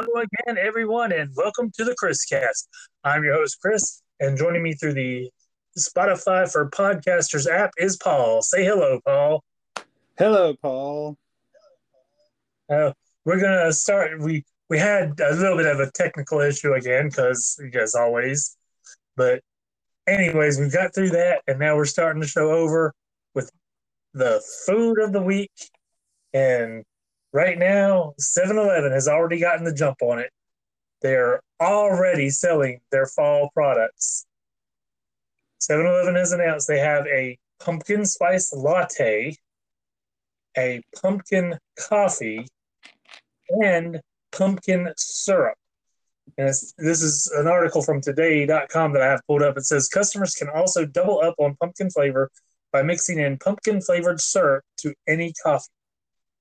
Hello again, everyone, and welcome to the Chris Cast. I'm your host, Chris, and joining me through the Spotify for Podcasters app is Paul. Say hello, Paul. Hello, Paul. Uh, we're gonna start. We we had a little bit of a technical issue again, because as always. But anyways, we got through that, and now we're starting the show over with the food of the week. And right now, 7-Eleven has already gotten the jump on it. They're already selling their fall products. 7-Eleven has announced they have a pumpkin spice latte, a pumpkin coffee, and pumpkin syrup. And this is an article from today.com that I have pulled up. It says customers can also double up on pumpkin flavor by mixing in pumpkin flavored syrup to any coffee.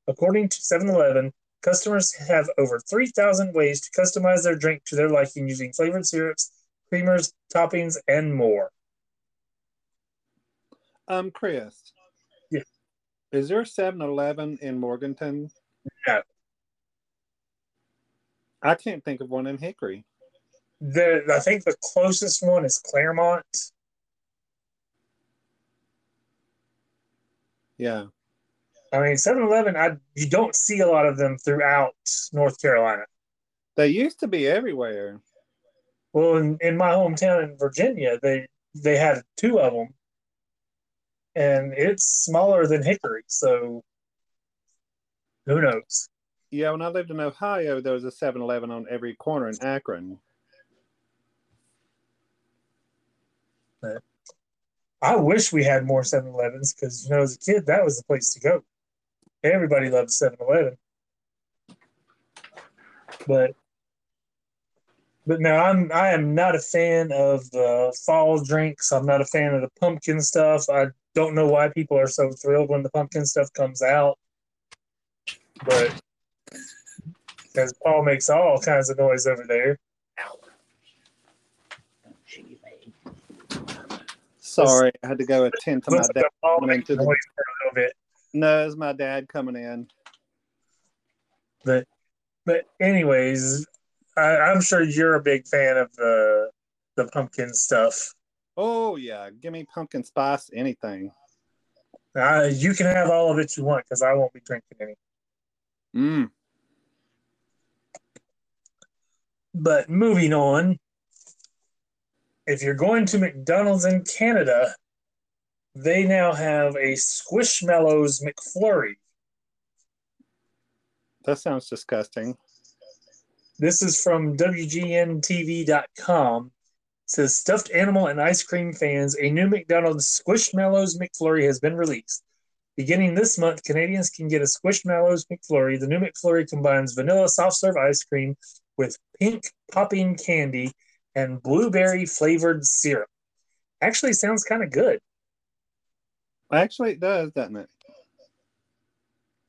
According to 7 Eleven, customers have over 3,000 ways to customize their drink to their liking using flavored syrups, creamers, toppings, and more. Um, Chris. Yeah. Is there 7 Eleven in Morganton? No. I can't think of one in Hickory. The I think the closest one is Claremont. Yeah. I mean, 7 Eleven, I you don't see a lot of them throughout North Carolina. They used to be everywhere. Well, in, in my hometown in Virginia, they they had two of them, and it's smaller than Hickory, so who knows? Yeah, when I lived in Ohio, there was a 7 Eleven on every corner in Akron. But I wish we had more 7 Elevens because, you know, as a kid, that was the place to go. Everybody loved 7 Eleven. But but no, I'm I am not a fan of the fall drinks. I'm not a fan of the pumpkin stuff. I don't know why people are so thrilled when the pumpkin stuff comes out. But because Paul makes all kinds of noise over there. Sorry, I had to go attend to my Looks dad. like Paul makes the- noise for a little bit. No, it's my dad coming in. But but anyways, I, I'm sure you're a big fan of the the pumpkin stuff. Oh yeah, give me pumpkin spice anything. Uh, you can have all of it you want because I won't be drinking any. Mm. But moving on, if you're going to McDonald's in Canada, they now have a Squishmallows McFlurry. That sounds disgusting. This is from WGNTV.com. It says stuffed animal and ice cream fans, a new McDonald's Squishmallows McFlurry has been released. Beginning this month, Canadians can get a Squishmallows McFlurry. The new McFlurry combines vanilla soft serve ice cream with pink popping candy and blueberry flavored syrup. Actually, sounds kind of good. Actually, it does, doesn't it?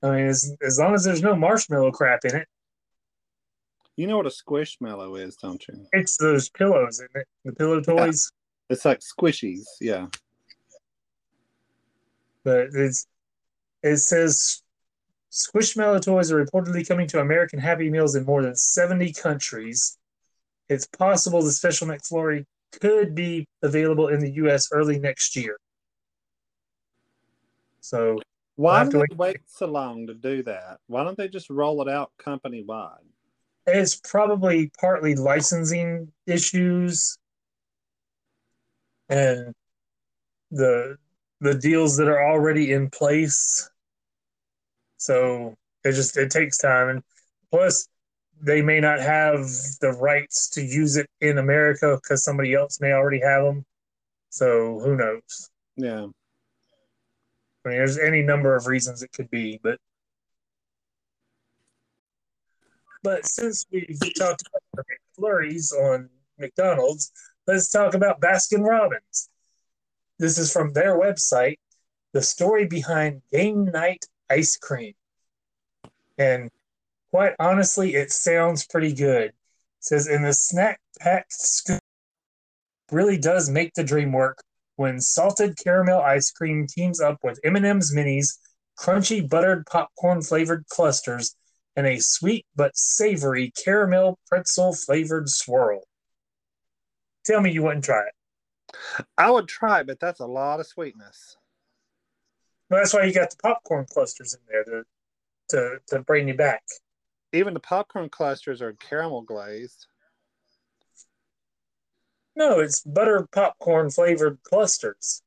I mean, as, as long as there's no marshmallow crap in it, You know what a squishmallow is, don't you? it's those pillows in it, the pillow toys. It's like squishies. Yeah. But it's it says Squishmallow toys are reportedly coming to American Happy Meals in more than 70 countries. It's possible the special McFlurry could be available in the U.S. early next year. So Why do they wait so long to do that? Why don't they just roll it out company wide? it's probably partly licensing issues and the the deals that are already in place. So it just it takes time and plus they may not have the rights to use it in America because somebody else may already have them. So who knows? Yeah. I mean, there's any number of reasons it could be, but but since we've talked about flurries on McDonald's, let's talk about Baskin Robbins. This is from their website, the story behind game night ice cream. And quite honestly, it sounds pretty good. It says in the snack packed scoop really does make the dream work when salted caramel ice cream teams up with M&M's minis, crunchy buttered popcorn flavored clusters, and a sweet but savory caramel pretzel flavored swirl. Tell me you wouldn't try it. I would try, but that's a lot of sweetness. Well, that's why you got the popcorn clusters in there to to, to bring you back. Even the popcorn clusters are caramel glazed. No, it's butter popcorn flavored clusters.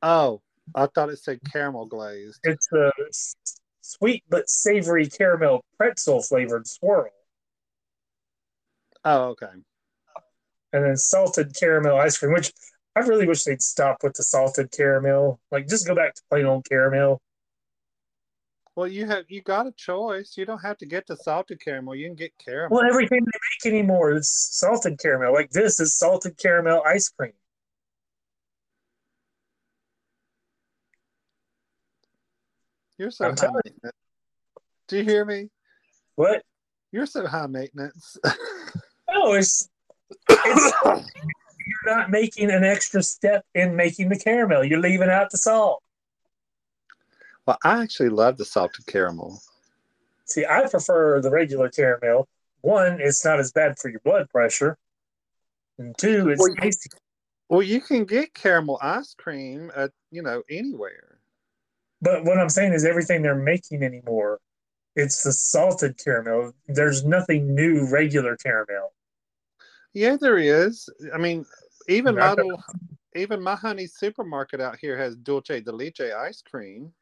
Oh, I thought it said caramel glazed. It's a sweet but savory caramel pretzel flavored swirl, Oh, okay. and then salted caramel ice cream. Which I really wish they'd stop with the salted caramel. Like, just go back to plain old caramel. Well, you have you got a choice. You don't have to get the salted caramel. You can get caramel. Well, everything they make anymore is salted caramel. Like this is salted caramel ice cream. You're so I'm high maintenance. Do you hear me? What? You're so high maintenance. No, it's it's you're not making an extra step in making the caramel. You're leaving out the salt. Well, I actually love the salted caramel. See, I prefer the regular caramel. One, it's not as bad for your blood pressure. And two, it's Well, you- tasty. Well, you can get caramel ice cream at you know anywhere. But what I'm saying is everything they're making anymore, it's the salted caramel. There's nothing new regular caramel. Yeah, there is. I mean, even my little, even my honey supermarket out here has dulce de leche ice cream.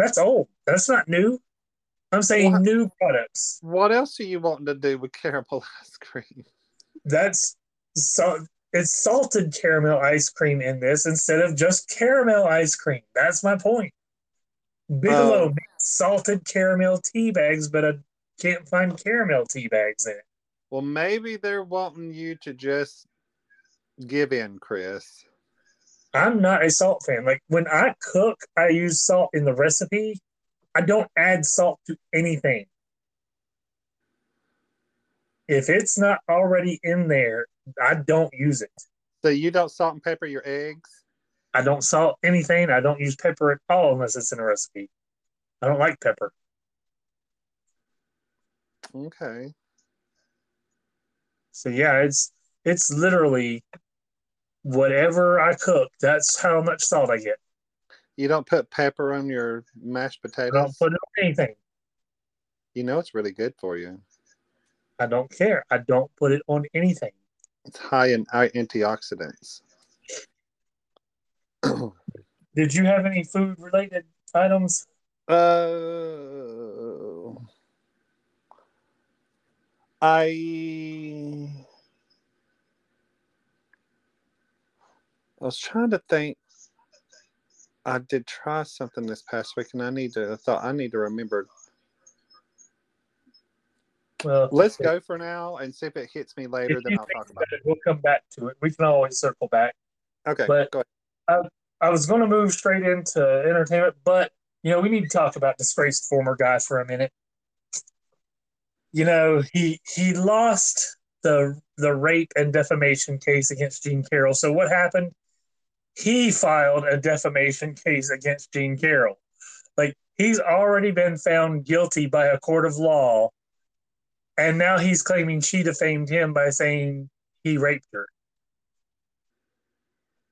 That's old. That's not new. I'm saying What? new products. What else are you wanting to do with caramel ice cream? That's so it's salted caramel ice cream in this instead of just caramel ice cream. That's my point. Bigelow oh. makes salted caramel tea bags, but I can't find caramel tea bags in it. Well, maybe they're wanting you to just give in, Chris. I'm not a salt fan. Like when I cook, I use salt in the recipe. I don't add salt to anything. If it's not already in there, I don't use it. So you don't salt and pepper your eggs? I don't salt anything. I don't use pepper at all unless it's in a recipe. I don't like pepper. Okay. So yeah, it's it's literally whatever I cook, that's how much salt I get. You don't put pepper on your mashed I potatoes? don't put it on anything. you know it's really good for you. I don't care. I don't put it on anything. It's high in antioxidants. Did you have any food related items? Uh, I I was trying to think. I did try something this past week, and I need to. I thought I need to remember. Well, Let's go for now and see if it hits me later. Then I'll talk about it, we'll come back to it. We can always circle back. Okay, but- go ahead. I was going to move straight into entertainment, but you know we need to talk about disgraced former guy for a minute. You know he he lost the the rape and defamation case against Jean Carroll. So what happened? He filed a defamation case against Jean Carroll. Like he's already been found guilty by a court of law, and now he's claiming she defamed him by saying he raped her.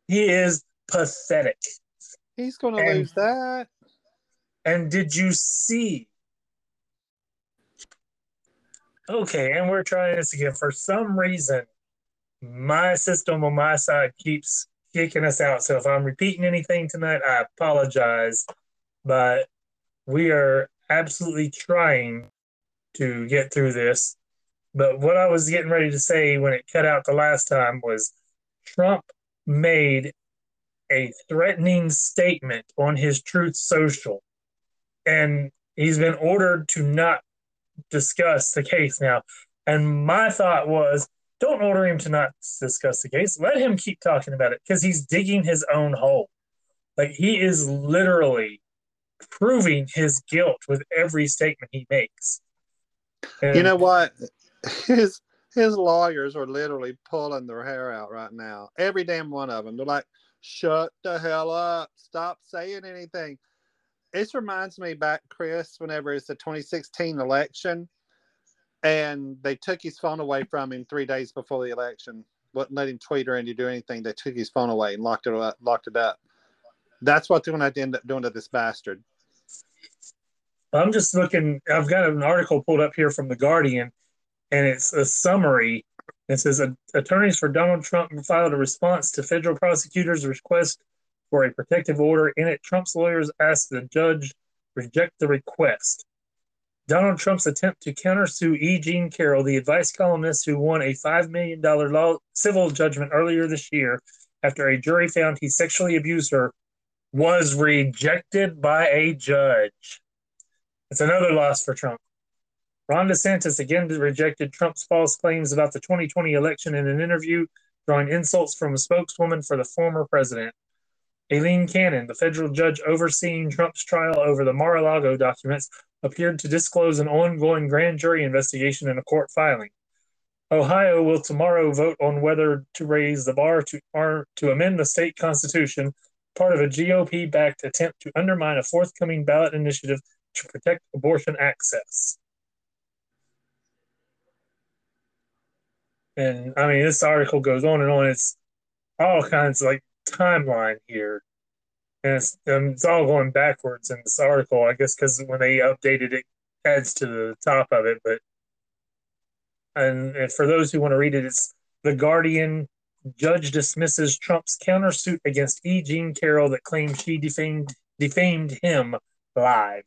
He is pathetic. He's going to lose that. And did you see? Okay, and we're trying this again. For some reason, my system on my side keeps kicking us out. So if I'm repeating anything tonight, I apologize. But we are absolutely trying to get through this. But what I was getting ready to say when it cut out the last time was Trump made a threatening statement on his Truth Social and he's been ordered to not discuss the case now. And my thought was, don't order him to not discuss the case. Let him keep talking about it because he's digging his own hole. Like he is literally proving his guilt with every statement he makes. And You know what? His his lawyers are literally pulling their hair out right now. Every damn one of them. They're like, "Shut the hell up! Stop saying anything." This reminds me back, Chris, whenever it's the 2016 election, and they took his phone away from him three days before the election. Wouldn't let him tweet or any do anything. They took his phone away and locked it up. Locked it up. That's what they're going to end up doing to this bastard. I'm just looking. I've got an article pulled up here from the Guardian, and it's a summary. It says attorneys for Donald Trump filed a response to federal prosecutors' request for a protective order. In it, Trump's lawyers asked the judge reject the request. Donald Trump's attempt to countersue E. Jean Carroll, the advice columnist who won a $5 million law, civil judgment earlier this year after a jury found he sexually abused her, was rejected by a judge. It's another loss for Trump. Ron DeSantis again rejected Trump's false claims about the 2020 election in an interview, drawing insults from a spokeswoman for the former president. Aileen Cannon, the federal judge overseeing Trump's trial over the Mar a Lago documents, appeared to disclose an ongoing grand jury investigation in a court filing. Ohio will tomorrow vote on whether to raise the bar to, to amend the state constitution, part of a GOP backed attempt to undermine a forthcoming ballot initiative to protect abortion access. And I mean, this article goes on and on. It's all kinds of like timeline here. And it's, um, it's all going backwards in this article, I guess, because when they updated it, adds to the top of it. But and, and for those who want to read it, it's the Guardian judge dismisses Trump's countersuit against E. Jean Carroll that claims she defamed defamed him live.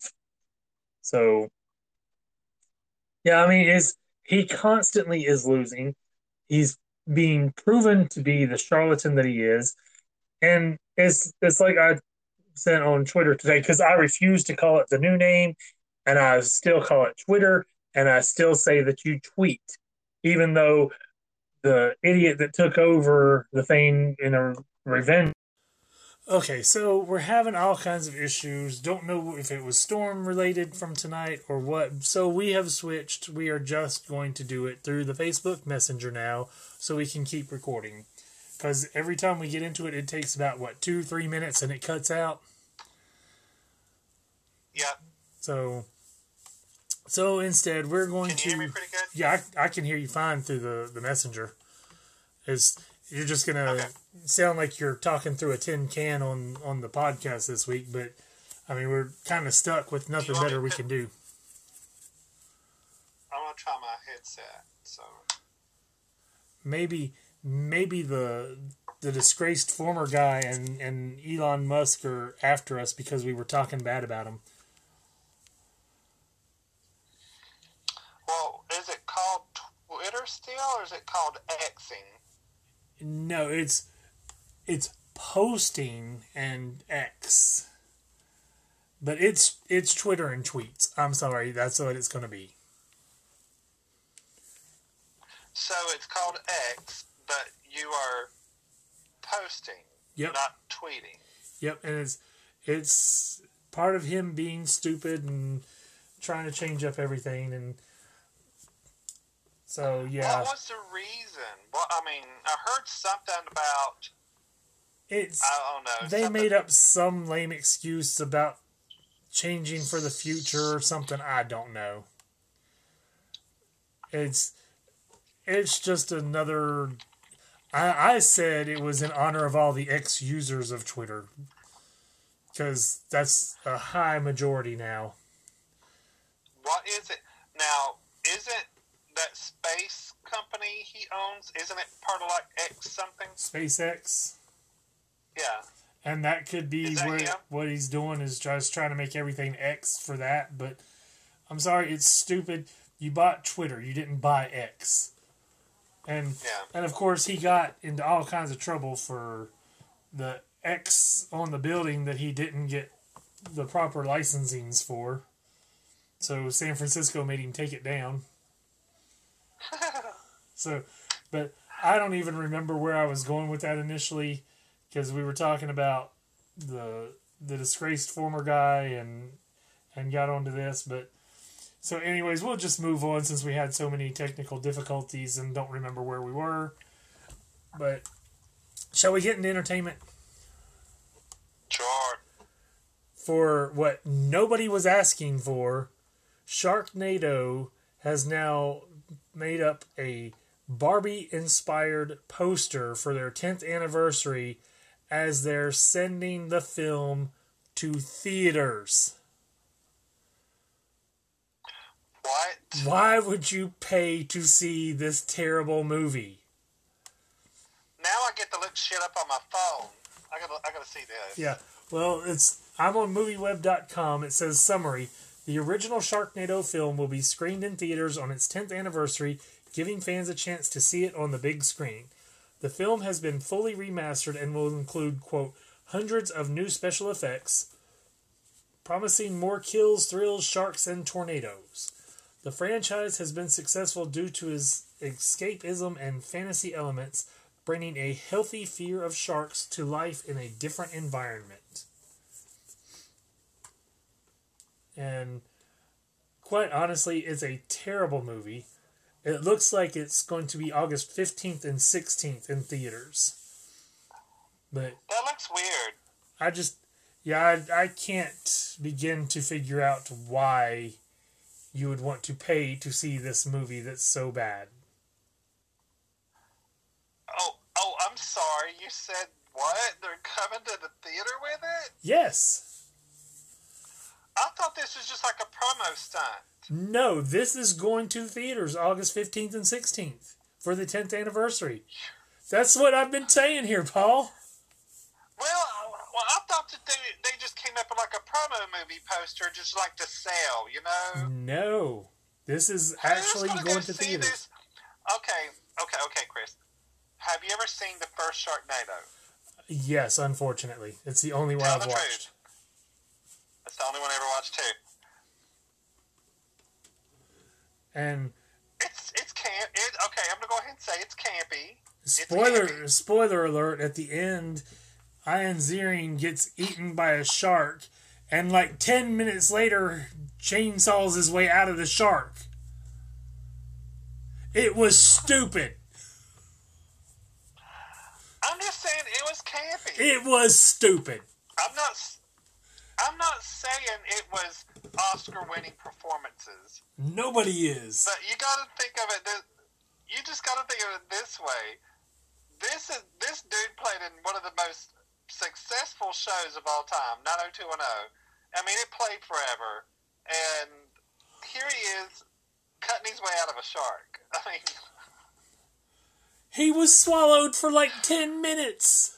So, yeah, I mean, is he constantly is losing. He's being proven to be the charlatan that he is, and it's it's like I sent on Twitter today because I refuse to call it the new name, and I still call it Twitter, and I still say that you tweet, even though the idiot that took over the thing in a revenge. Okay, so we're having all kinds of issues. Don't know if it was storm related from tonight or what. So we have switched. We are just going to do it through the Facebook Messenger now so we can keep recording because every time we get into it, it takes about what two, three minutes, and it cuts out. Yeah. So, so instead, we're going can to. Hear me pretty good? Yeah, I, I can hear you fine through the the messenger. Is you're just gonna Okay. sound like you're talking through a tin can on on the podcast this week, but I mean we're kind of stuck with nothing better we can do. I'm gonna try my headset. So maybe maybe the the disgraced former guy and and Elon Musk are after us because we were talking bad about him. well, is it called Twitter still, or is it called Xing? No, it's it's posting and X. But it's it's Twitter and tweets. I'm sorry, that's what it's going to be. So it's called X, but you are posting, Yep. not tweeting. Yep, and it's it's part of him being stupid and trying to change up everything and so yeah, What was the reason? Well, I mean, I heard something about it's I don't know. they something- made up some lame excuse about changing for the future or something i don't know it's it's just another i i said it was in honor of all the ex users of twitter because that's a high majority now What is it now? Is it that space company he owns? Isn't it part of like X something? spacex Yeah. and that could be that what, him? what he's doing is just trying to make everything X for that. But I'm sorry, it's stupid. You bought Twitter, you didn't buy X, and Yeah. and of course he got into all kinds of trouble for the X on the building that he didn't get the proper licensings for. So San Francisco made him take it down. So, but I don't even remember where I was going with that initially because we were talking about the the disgraced former guy and and got onto this but so anyways we'll just move on since we had so many technical difficulties and don't remember where we were but shall we get into entertainment Sure. for what nobody was asking for, Sharknado has now made up a Barbie inspired poster for their 10th anniversary as they're sending the film to theaters. What? Why would you pay to see this terrible movie? Now I get to look shit up on my phone. I gotta, I gotta see this. Yeah. Well, it's I'm on movieweb.com. It says summary. The original Sharknado film will be screened in theaters on its 10th anniversary, giving fans a chance to see it on the big screen. The film has been fully remastered and will include, quote, hundreds of new special effects, promising more kills, thrills, sharks, and tornadoes. The franchise has been successful due to its escapism and fantasy elements, bringing a healthy fear of sharks to life in a different environment. And quite honestly, it's a terrible movie. It looks like it's going to be August 15th and 16th in theaters. But That looks weird. I just, yeah, I, I can't begin to figure out why you would want to pay to see this movie that's so bad. Oh, oh, I'm sorry. You said what? They're coming to the theater with it? Yes. I thought this was just like a promo stunt. No, this is going to theaters August 15th and 16th for the 10th anniversary. That's what I've been saying here, Paul. Well, well, I thought that they, they just came up with like a promo movie poster just like to sell, you know? No. This is actually going go to theaters. this? Okay, okay, okay, Chris. Have you ever seen the first Sharknado? Yes, unfortunately. It's the only one Tell I've watched. truth. That's the only one I ever watched too. And It's it's camp. It, okay, I'm gonna go ahead and say it's campy. spoiler campy. spoiler alert at the end, Ian Ziering gets eaten by a shark and like 10 minutes later chainsaws his way out of the shark. It was stupid. I'm just saying it was campy. It was stupid. I'm not. I'm not saying it was Oscar-winning performances, Nobody is. but you got to think of it. This, you just got to think of it this way. This is this dude played in one of the most successful shows of all time, 90210. I mean, it played forever, and here he is cutting his way out of a shark. I mean, He was swallowed for like 10 minutes.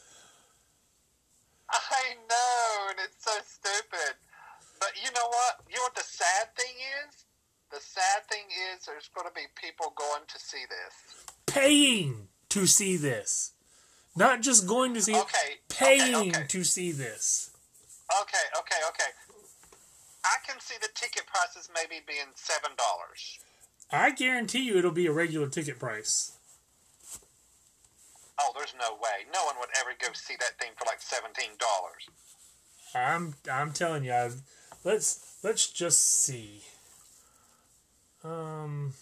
I know, and it's so stupid. But you know what? You know what the sad thing is? The sad thing is there's going to be people going to see this. Paying to see this. Not just going to see it, Okay, paying okay, okay. to see this. Okay, okay, okay. I can see the ticket prices maybe being seven dollars. I guarantee you it'll be a regular ticket price. Oh, there's no way. No one would ever go see that thing for like seventeen dollars. I'm I'm telling you, I've, let's let's just see. Um,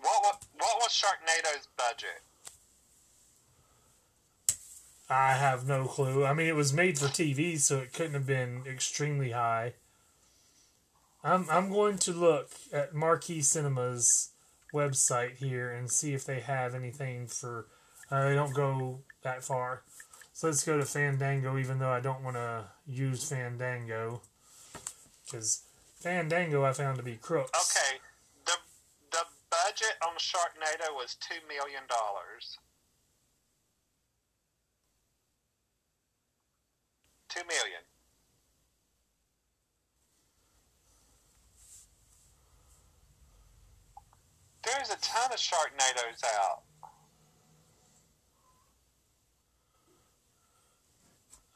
What, what what was Sharknado's budget? I have no clue. I mean, it was made for TV, so it couldn't have been extremely high. I'm I'm going to look at Marquee Cinema's website here and see if they have anything for. Uh, they don't go that far, so let's go to Fandango. Even though I don't want to use Fandango, because Fandango I found to be crooks. Okay, the the budget on Sharknado was two million dollars. Two million. There's a ton of Sharknadoes out.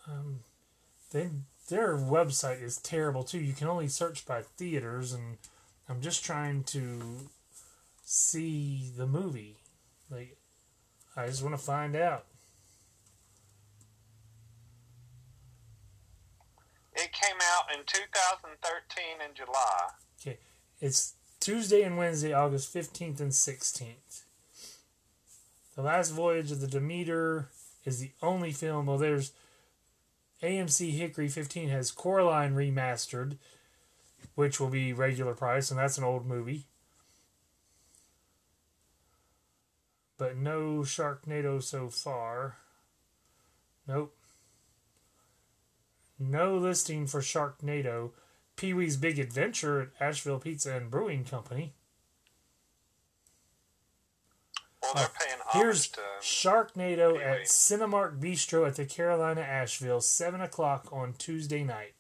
Um, they, their website is terrible too. You can only search by theaters, and I'm just trying to see the movie. Like, I just want to find out. It came out in 2013 in July. Okay, it's Tuesday and Wednesday, August 15th and 16th. The Last Voyage of the Demeter is the only film. Well, there's AMC Hickory 15 has Coraline remastered, which will be regular price, and that's an old movie. But no Sharknado so far. Nope. No listing for Sharknado. Pee Wee's Big Adventure at Asheville Pizza and Brewing Company. Well, uh, paying Here's. Sharknado Pee-wee. at Cinemark Bistro at the Carolina Asheville, 7 o'clock on Tuesday night.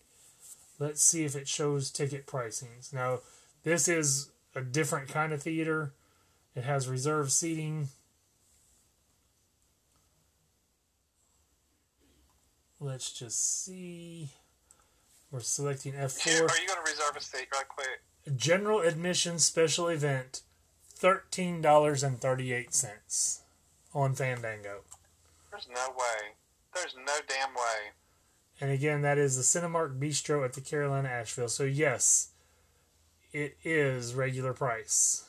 Let's see if it shows ticket pricings. Now, this is a different kind of theater. It has reserved seating. Let's just see. We're selecting F4. are you going to reserve a seat right quick? General admission special event, $13.38 on Fandango. There's no way. There's no damn way. And again, that is the Cinemark Bistro at the Carolina Asheville. So, yes, it is regular price.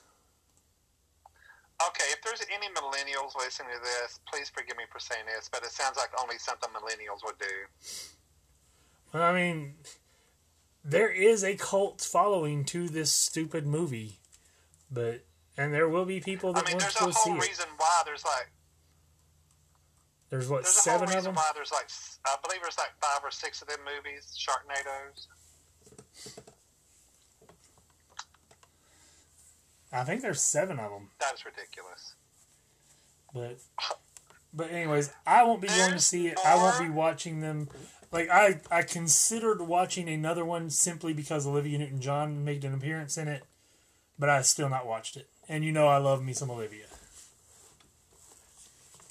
Okay, if there's any millennials listening to this, please forgive me for saying this, but it sounds like only something millennials would do. Well, I mean, there is a cult following to this stupid movie, but and there will be people I that mean, want there's to a go see whole it. reason why there's like There's what there's a seven whole of reason them. why there's like I believe there's like five or six of them movies, Sharknadoes. I think there's seven of them. That is ridiculous. But but anyways, I won't be going to see it. I won't be watching them. Like I I considered watching another one simply because Olivia Newton John made an appearance in it, but I still not watched it. And you know I love me some Olivia.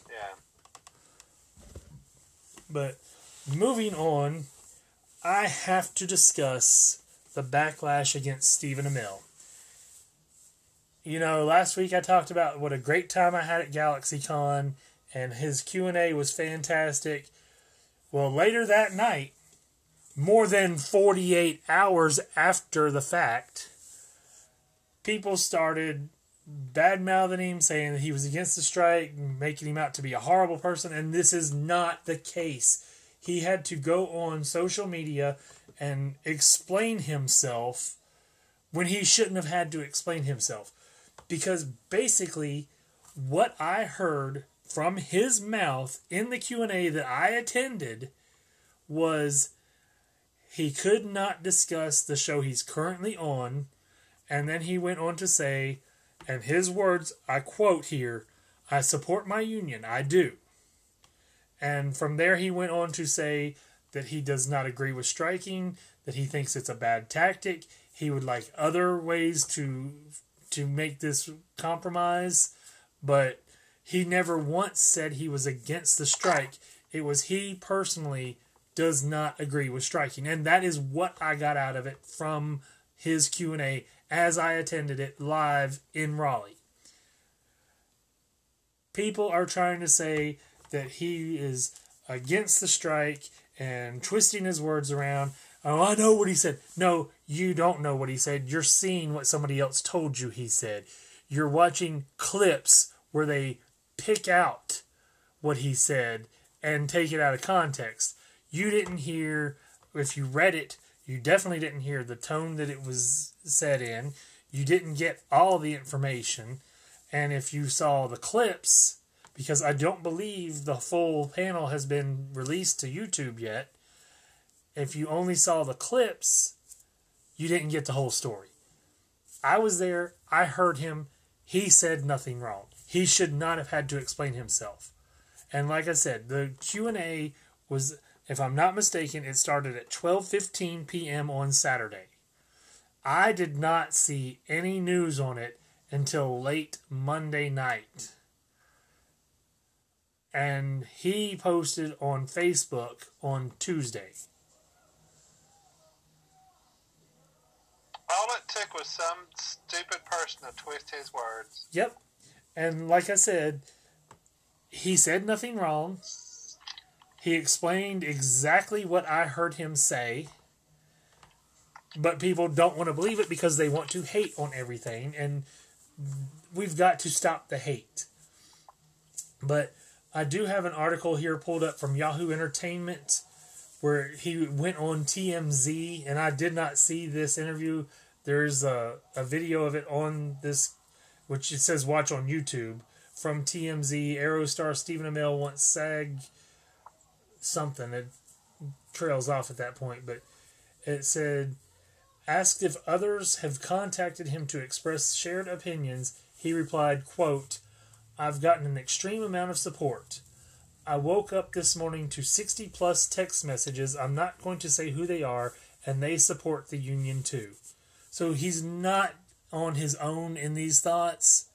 Yeah. But moving on, I have to discuss the backlash against Stephen Amell. You know, last week I talked about what a great time I had at GalaxyCon, and his Q and A was fantastic. Well, later that night, more than forty-eight hours after the fact, people started bad mouthing him, saying that he was against the strike, making him out to be a horrible person, and this is not the case. He had to go on social media and explain himself when he shouldn't have had to explain himself. Because basically, what I heard from his mouth in the Q&A that I attended was he could not discuss the show he's currently on and then he went on to say and his words, I quote here, I support my union, I do. And from there, he went on to say that he does not agree with striking, that he thinks it's a bad tactic. He would like other ways to to make this compromise, but he never once said he was against the strike. It was he personally does not agree with striking, and that is what I got out of it from his Q and A as I attended it live in Raleigh. People are trying to say that he is against the strike and twisting his words around. Oh, I know what he said. No, you don't know what he said. You're seeing what somebody else told you he said. You're watching clips where they pick out what he said and take it out of context. You didn't hear, if you read it, you definitely didn't hear the tone that it was said in. You didn't get all the information. And if you saw the clips, because I don't believe the full panel has been released to YouTube yet, if you only saw the clips, you didn't get the whole story. I was there, I heard him, he said nothing wrong. He should not have had to explain himself. And like I said, the Q&A was if I'm not mistaken, it started at 12:15 p.m. on Saturday. I did not see any news on it until late Monday night. And he posted on Facebook on Tuesday. All it took was some stupid person to twist his words. Yep. And like I said, he said nothing wrong. He explained exactly what I heard him say. But people don't want to believe it because they want to hate on everything. And we've got to stop the hate. But I do have an article here pulled up from Yahoo Entertainment where he went on TMZ, and I did not see this interview. There's a, a video of it on this, which it says watch on YouTube from TMZ. Arrow star Stephen Amell wants SAG something. It trails off at that point, but it said asked if others have contacted him to express shared opinions he replied quote i've gotten an extreme amount of support i woke up this morning to 60 plus text messages. I'm not going to say who they are and they support the union too. So he's not on his own in these thoughts.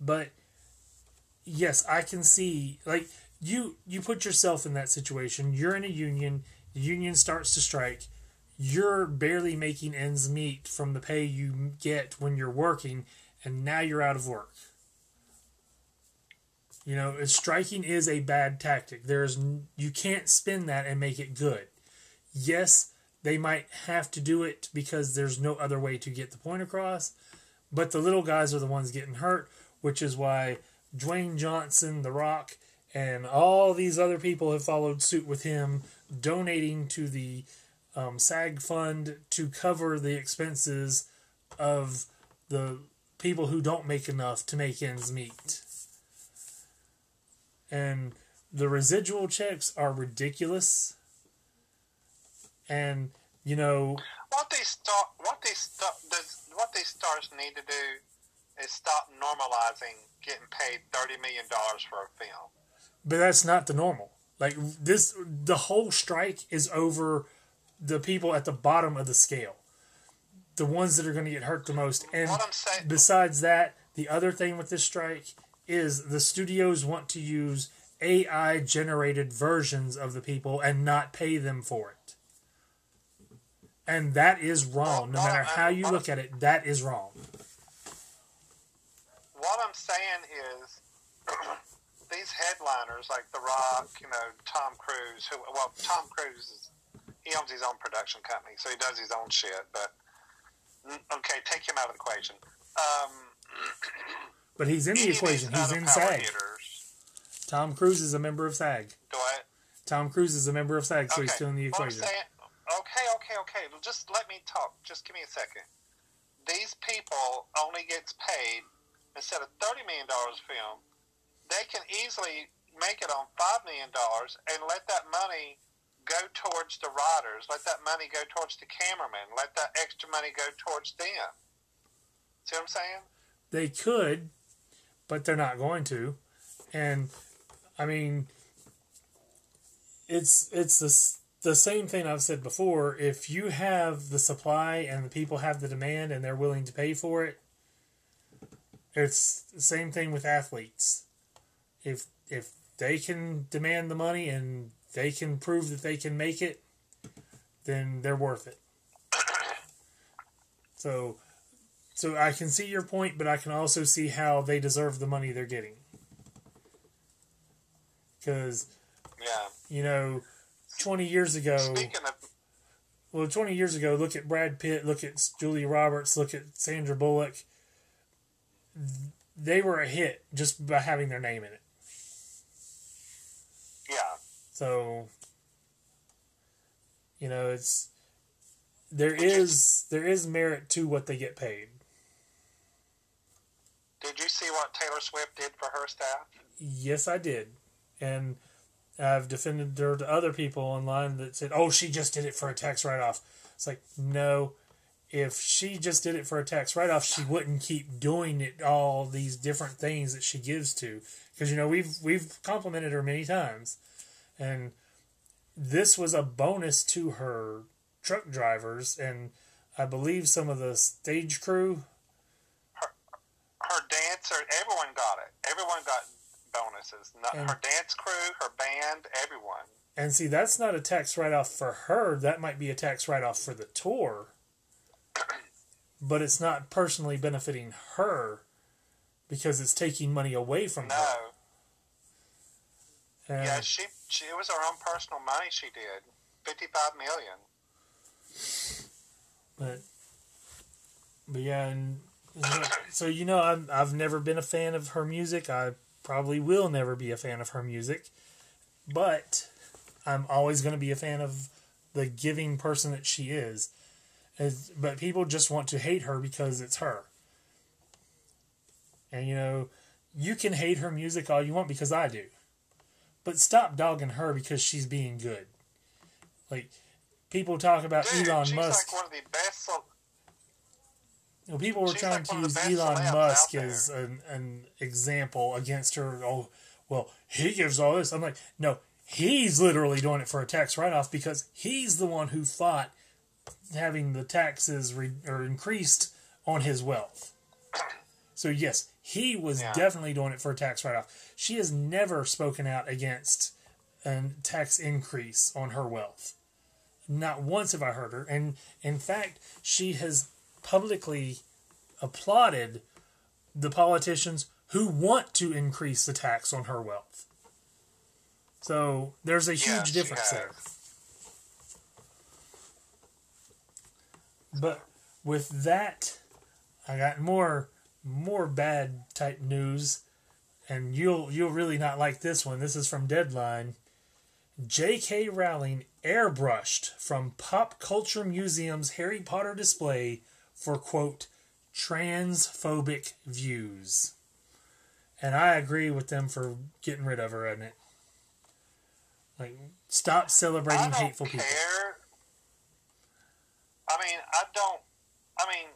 But yes i can see like you you put yourself in that situation. You're in a union. The union starts to strike. You're barely making ends meet from the pay you get when you're working and now you're out of work you know striking is a bad tactic there's you can't spin that and make it good yes they might have to do it because there's no other way to get the point across but the little guys are the ones getting hurt which is why Dwayne Johnson, The Rock, and all these other people have followed suit with him, donating to the um, SAG fund to cover the expenses of the people who don't make enough to make ends meet. And the residual checks are ridiculous. And you know what they start, what they start, what these stars need to do is stop normalizing getting paid thirty million dollars for a film. But that's not the normal. Like this, the whole strike is over the people at the bottom of the scale, the ones that are going to get hurt the most. And saying, besides that, the other thing with this strike is the studios want to use AI generated versions of the people and not pay them for it. And that is wrong. No matter how you look at it, that is wrong. What I'm saying is these headliners like The Rock, you know, Tom Cruise, who well, Tom Cruise is he owns his own production company, so he does his own shit. But okay, take him out of the equation. Um, but he's in the equation. He's in SAG. Hitters. Tom Cruise is a member of SAG. Do I? Tom Cruise is a member of SAG, so okay. he's still in the equation. Saying, okay, okay, okay. Well, Just let me talk. Just give me a second. These people only gets paid instead of thirty million dollars film. They can easily make it on five million dollars and let that money go towards the riders. Let that money go towards the cameraman. Let that extra money go towards them. See what I'm saying? They could, but they're not going to. And I mean, it's it's the the same thing I've said before. If you have the supply and the people have the demand and they're willing to pay for it, it's the same thing with athletes. If if they can demand the money and they can prove that they can make it, then they're worth it. So, so I can see your point, but I can also see how they deserve the money they're getting. Because, yeah, you know, twenty years ago. Speaking of, well, twenty years ago, look at Brad Pitt, look at Julia Roberts, look at Sandra Bullock. They were a hit just by having their name in it. Yeah. So, you know, it's there is there is merit to what they get paid. Did you see what Taylor Swift did for her staff? Yes, I did, and I've defended her to other people online that said, "Oh, she just did it for a tax write-off." It's like, no, if she just did it for a tax write-off, she wouldn't keep doing it all these different things that she gives to. Because you know we've we've complimented her many times, and this was a bonus to her truck drivers and I believe some of the stage crew. Her, dancer, everyone got it. Everyone got bonuses. Not, and, her dance crew, her band, everyone. And see, that's not a tax write off for her. That might be a tax write off for the tour. but it's not personally benefiting her because it's taking money away from no. her. And yeah, she, she it was her own personal money she did. 55 million. But but yeah, and so you know, I've I've never been a fan of her music. I probably will never be a fan of her music, but I'm always going to be a fan of the giving person that she is. As, but people just want to hate her because it's her. And you know, you can hate her music all you want because I do. But stop dogging her because she's being good. Like people talk about Dude, Elon she's Musk. like one of the best. You know, people were She's trying like to use Elon Musk as an, an example against her. Oh, well, he gives all this. I'm like, no, he's literally doing it for a tax write off because he's the one who fought having the taxes re- or increased on his wealth. So, yes, he was Yeah. definitely doing it for a tax write off. She has never spoken out against a tax increase on her wealth. Not once have I heard her. And in fact, she has publicly applauded the politicians who want to increase the tax on her wealth. So there's a huge difference there. But with that, I got more more bad type news, and you'll you'll really not like this one. This is from Deadline. J.K. Rowling airbrushed from Pop Culture Museum's Harry Potter display for quote transphobic views. And I agree with them for getting rid of her in it. Like stop celebrating hateful care. people. I mean, I don't. I mean,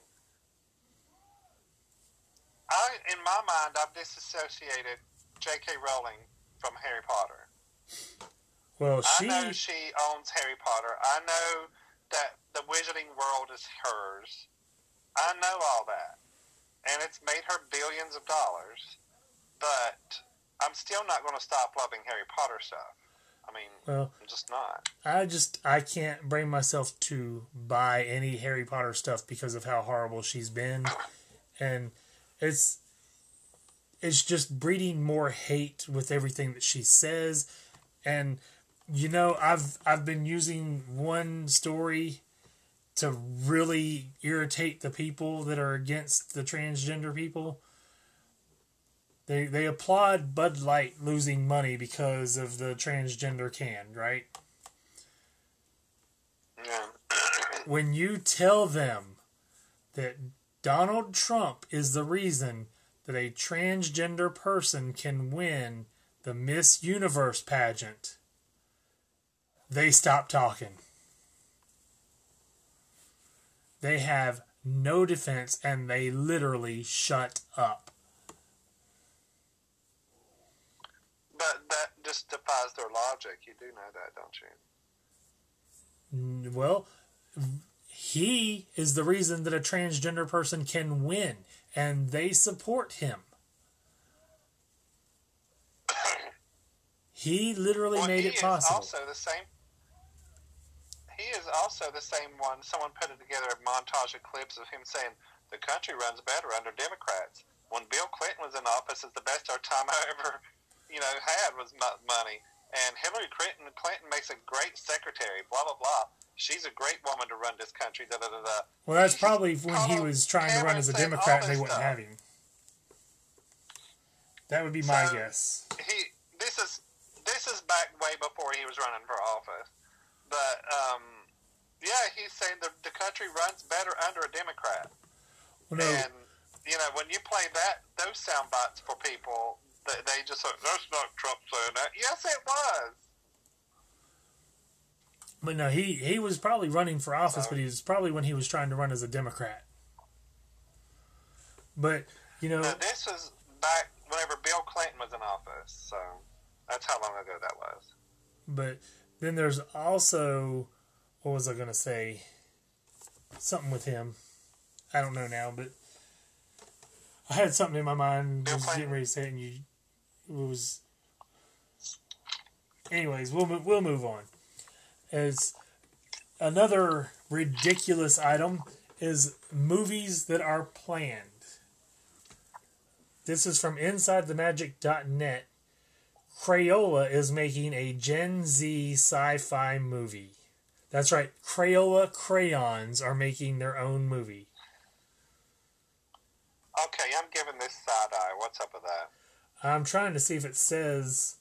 I in my mind, I've disassociated J.K. Rowling from Harry Potter. Well, I know she owns Harry Potter. I know that the Wizarding world is hers. I know all that, and it's made her billions of dollars. But I'm still not going to stop loving Harry Potter stuff. I mean, well, I'm just not. I just I can't bring myself to buy any Harry Potter stuff because of how horrible she's been, and it's it's just breeding more hate with everything that she says, and you know I've I've been using one story to really irritate the people that are against the transgender people. They they applaud Bud Light losing money because of the transgender can, right? Yeah. when you tell them that Donald Trump is the reason that a transgender person can win the Miss Universe pageant, they stop talking. They have no defense and they literally shut up. But that just defies their logic. You do know that, don't you? Well, he is the reason that a transgender person can win, and they support him. He literally Well, made he it is possible. also the same. He is also the same one. Someone put it together a montage of clips of him saying the country runs better under Democrats. When Bill Clinton was in office, it's the best our time I ever, you know, had was money. And Hillary Clinton, Clinton makes a great secretary. Blah blah blah. She's a great woman to run this country. Da da da da. well, that's probably when he was trying to run as a Cameron Democrat and they wouldn't stuff. have him. That would be my So- guess. he this is this is back way before he was running for office. But um, yeah, he's saying the the country runs better under a Democrat. Well, no, And you know when you play that those sound bites for people, they, they just say that's not Trump saying that. Yes, it was. but no, he he was probably running for office, Oh. but he was probably when he was trying to run as a Democrat. But you know, Now, this was back whenever Bill Clinton was in office. So that's how long ago that was. But then there's also what was I gonna say? Something with him. I don't know now, but I had something in my mind. Bill was getting ready to say it, and you it was. Anyways, we'll we'll move on. As another ridiculous item is movies that are planned. This is from InsideTheMagic.net. Crayola is making a Gen Z sci fi movie. That's right, Crayola Crayons are making their own movie. Okay, I'm giving this side eye. What's up with that? I'm trying to see if it says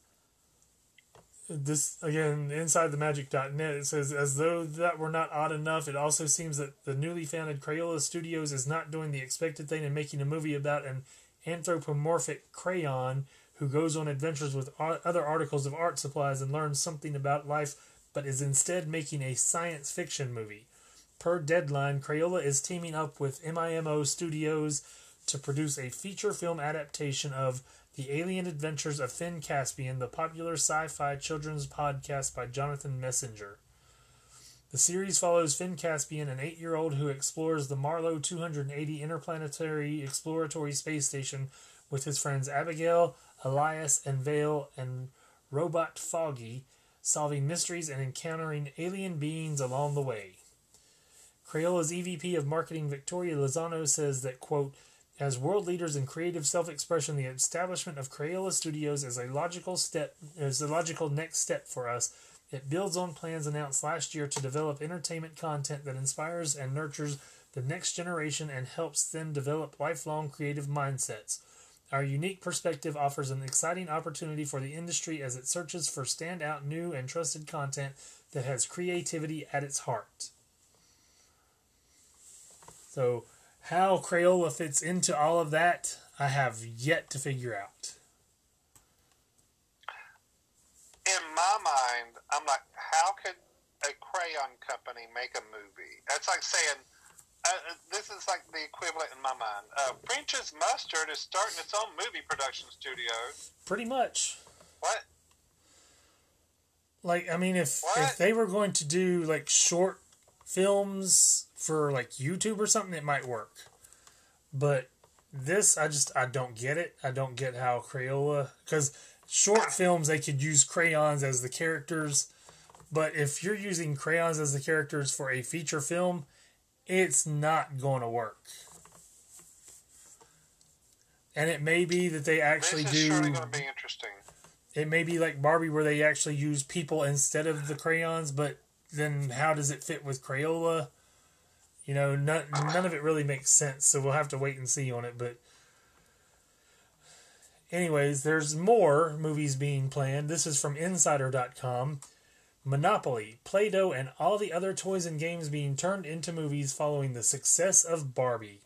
this again inside the magic.net it says as though that were not odd enough it also seems that the newly founded crayola studios is not doing the expected thing and making a movie about an anthropomorphic crayon who goes on adventures with other articles of art supplies and learns something about life but is instead making a science fiction movie per deadline crayola is teaming up with mimo studios to produce a feature film adaptation of the Alien Adventures of Finn Caspian, the popular sci fi children's podcast by Jonathan Messinger. The series follows Finn Caspian, an eight year old who explores the Marlow 280 Interplanetary Exploratory Space Station with his friends Abigail, Elias, and Vale, and Robot Foggy, solving mysteries and encountering alien beings along the way. Crayola's EVP of Marketing Victoria Lozano says that, quote, as world leaders in creative self-expression, the establishment of Crayola Studios is a logical step is a logical next step for us. It builds on plans announced last year to develop entertainment content that inspires and nurtures the next generation and helps them develop lifelong creative mindsets. Our unique perspective offers an exciting opportunity for the industry as it searches for standout new and trusted content that has creativity at its heart. So how Crayola fits into all of that, I have yet to figure out. In my mind, I'm like, how could a crayon company make a movie? That's like saying, uh, uh, this is like the equivalent in my mind. Uh, French's Mustard is starting its own movie production studio. Pretty much. What? Like, I mean, if if they were going to do like short films for like YouTube or something, it might work. But this, I just I don't get it. I don't get how Crayola because short films they could use crayons as the characters, but if you're using crayons as the characters for a feature film, it's not going to work. And it may be that they actually do. Going to be interesting. It may be like Barbie, where they actually use people instead of the crayons, but then how does it fit with Crayola? You know, none, none of it really makes sense, so we'll have to wait and see on it. But, anyways, there's more movies being planned. This is from Insider.com. Monopoly, Play Doh, and all the other toys and games being turned into movies following the success of Barbie.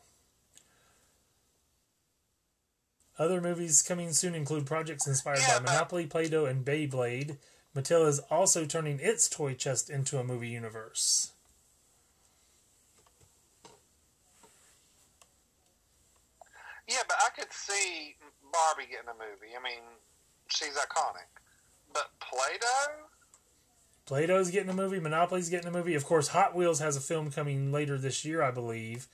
Other movies coming soon include projects inspired by Monopoly, Play Doh, and Beyblade. Mattel is also turning its toy chest into a movie universe. Yeah, but I could see Barbie getting a movie. I mean, she's iconic. But Play-Doh? Play-Doh's getting a movie. Monopoly's getting a movie. Of course, Hot Wheels has a film coming later this year, I believe.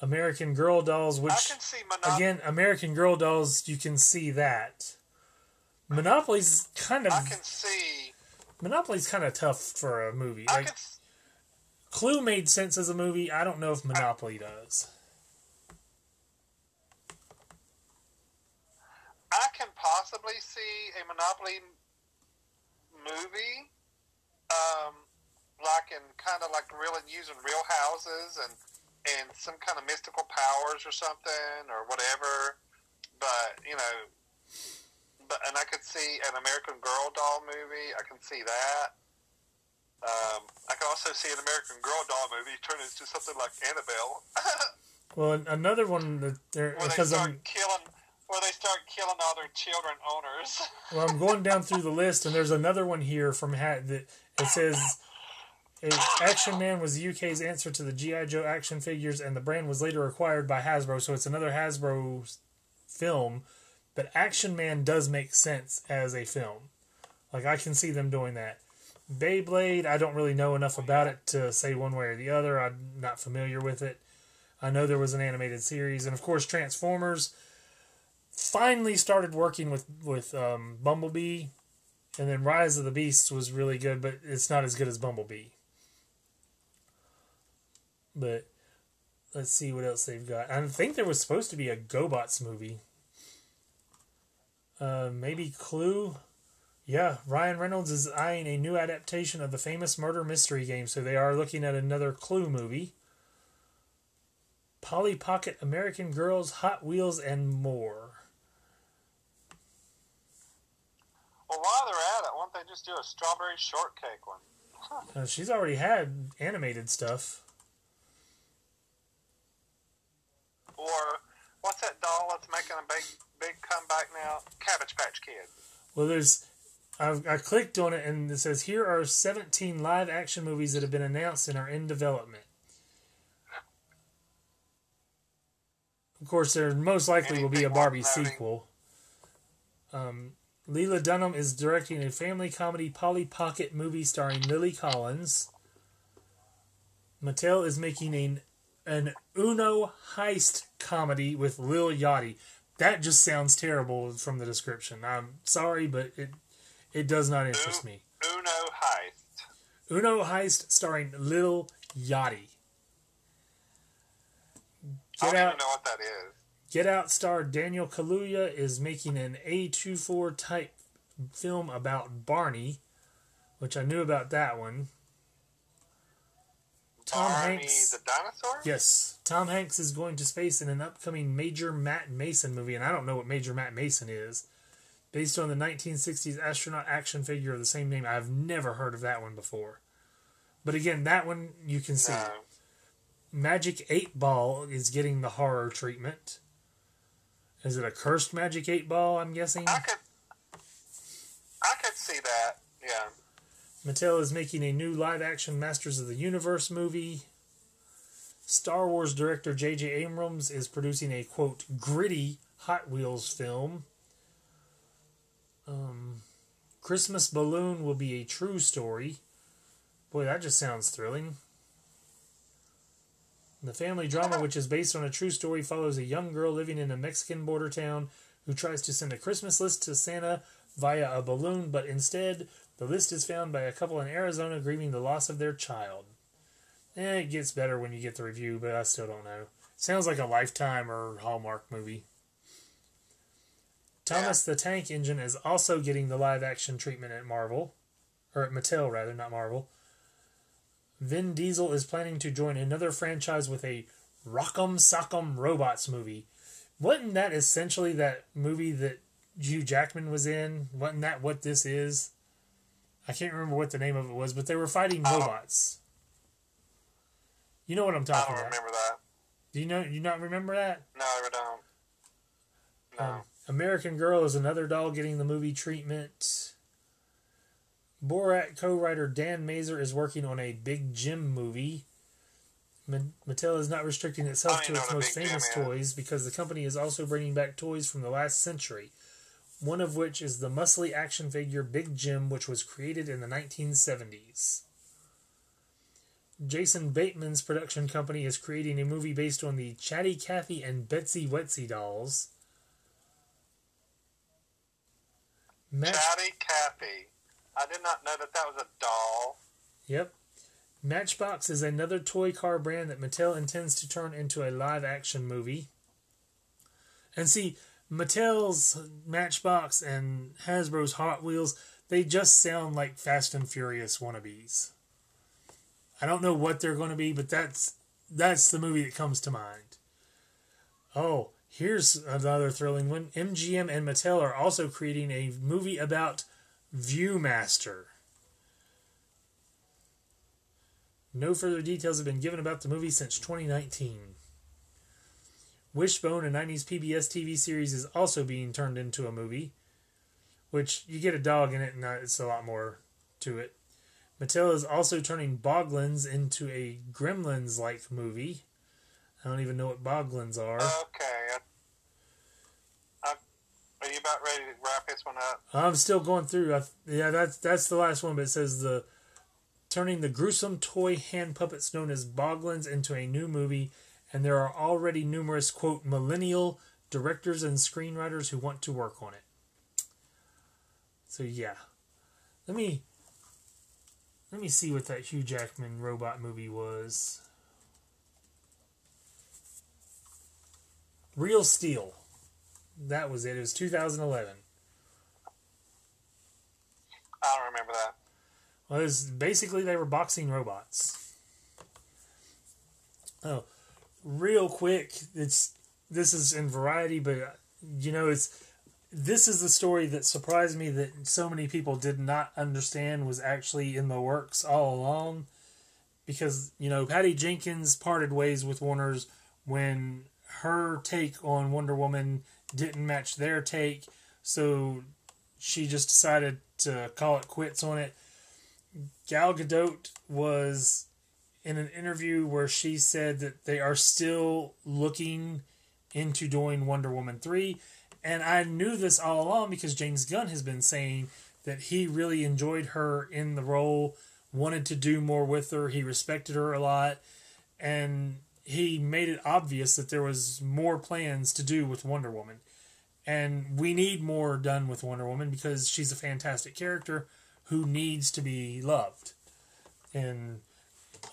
American Girl Dolls, which Monop- again, American Girl Dolls, you can see that. Monopoly's kind of. I can see. Monopoly's kind of tough for a movie. I like, can... Clue made sense as a movie. I don't know if Monopoly I... does. I can possibly see a Monopoly movie, in kind of like real using real houses and and some kind of mystical powers or something or whatever. But you know, but and I could see an American Girl doll movie. I can see that. Um, I can also see an American Girl doll movie turn into something like Annabelle. well, another one that they're because they I'm killing where they start killing all their children owners. well, I'm going down through the list, and there's another one here from Hat that it says. Action Man was the UK's answer to the G.I. Joe action figures, and the brand was later acquired by Hasbro, so it's another Hasbro film. But Action Man does make sense as a film. Like, I can see them doing that. Beyblade, I don't really know enough about it to say one way or the other. I'm not familiar with it. I know there was an animated series, and of course, Transformers finally started working with with um, Bumblebee, and then Rise of the Beasts was really good, but it's not as good as Bumblebee. But let's see what else they've got. I think there was supposed to be a GoBots movie. Uh, maybe Clue. Yeah, Ryan Reynolds is eyeing a new adaptation of the famous murder mystery game, so they are looking at another Clue movie. Polly Pocket, American Girls, Hot Wheels, and more. Well, while they're at it, why don't they just do a strawberry shortcake one? Uh, she's already had animated stuff. Or what's that doll that's making a big big comeback now? Cabbage Patch Kid. Well, there's. I, I clicked on it and it says here are 17 live action movies that have been announced and are in development. Of course, there most likely will be a Barbie sequel. Um, Lena Dunham is directing a family comedy Polly Pocket movie starring Lily Collins. Mattel is making an an Uno heist comedy with Lil Yachty. That just sounds terrible from the description. I'm sorry, but it it does not interest me. Uno Heist. Uno heist starring Lil Yachty. I don't out! even know what that is. Get Out star Daniel Kaluuya is making an A24 type film about Barney, which I knew about that one. Tom Barney Hanks. the dinosaur? Yes, Tom Hanks is going to space in an upcoming Major Matt Mason movie, and I don't know what Major Matt Mason is. Based on the 1960s astronaut action figure of the same name, I've never heard of that one before. But again, that one you can see. No. Magic 8 Ball is getting the horror treatment. Is it a cursed Magic 8 Ball, I'm guessing? I could I could see that. Mattel is making a new live action Masters of the Universe movie. Star Wars director J.J. Abrams is producing a quote gritty Hot Wheels film. Um, Christmas Balloon will be a true story. Boy, that just sounds thrilling. The family drama, which is based on a true story, follows a young girl living in a Mexican border town who tries to send a Christmas list to Santa via a balloon, but instead, the list is found by a couple in Arizona grieving the loss of their child. Eh, it gets better when you get the review, but I still don't know. Sounds like a Lifetime or Hallmark movie. Thomas the Tank Engine is also getting the live action treatment at Marvel, or at Mattel rather, not Marvel. Vin Diesel is planning to join another franchise with a Rock'em Sock'em Robots movie. Wasn't that essentially that movie that Hugh Jackman was in? Wasn't that what this is? I can't remember what the name of it was, but they were fighting robots. You know what I'm I talking don't about? remember that. Do you know? You not remember that? No, I don't. No. Um, American Girl is another doll getting the movie treatment. Borat co-writer Dan Mazer is working on a Big Jim movie. Ma- Mattel is not restricting itself to its most famous toys because the company is also bringing back toys from the last century. One of which is the muscly action figure Big Jim, which was created in the 1970s. Jason Bateman's production company is creating a movie based on the Chatty Cathy and Betsy Wetsy dolls. Match- Chatty Cathy. I did not know that that was a doll. Yep. Matchbox is another toy car brand that Mattel intends to turn into a live action movie. And see, Mattel's Matchbox and Hasbro's Hot Wheels, they just sound like Fast and Furious wannabes. I don't know what they're going to be, but that's that's the movie that comes to mind. Oh, here's another thrilling one. MGM and Mattel are also creating a movie about Viewmaster. No further details have been given about the movie since 2019. Wishbone, a 90s PBS TV series, is also being turned into a movie, which you get a dog in it, and it's a lot more to it. Mattel is also turning Boglins into a Gremlins like movie. I don't even know what Boglins are. Okay. I, I, are you about ready to wrap this one up? I'm still going through. I, yeah, that's that's the last one, but it says the turning the gruesome toy hand puppets known as Boglins into a new movie, and there are already numerous quote millennial directors and screenwriters who want to work on it. So yeah, let me let me see what that Hugh Jackman robot movie was. Real Steel. That was it. It was 2011. I don't remember that. Well, it was basically they were boxing robots. Oh, real quick, it's this is in Variety, but you know it's this is the story that surprised me that so many people did not understand was actually in the works all along. Because, you know, Patty Jenkins parted ways with Warner's when her take on Wonder Woman didn't match their take. So she just decided to call it quits on it. Gal Gadot was in an interview where she said that they are still looking into doing Wonder Woman 3. And I knew this all along because James Gunn has been saying that he really enjoyed her in the role, wanted to do more with her, he respected her a lot, and he made it obvious that there was more plans to do with Wonder Woman. And we need more done with Wonder Woman because she's a fantastic character who needs to be loved. And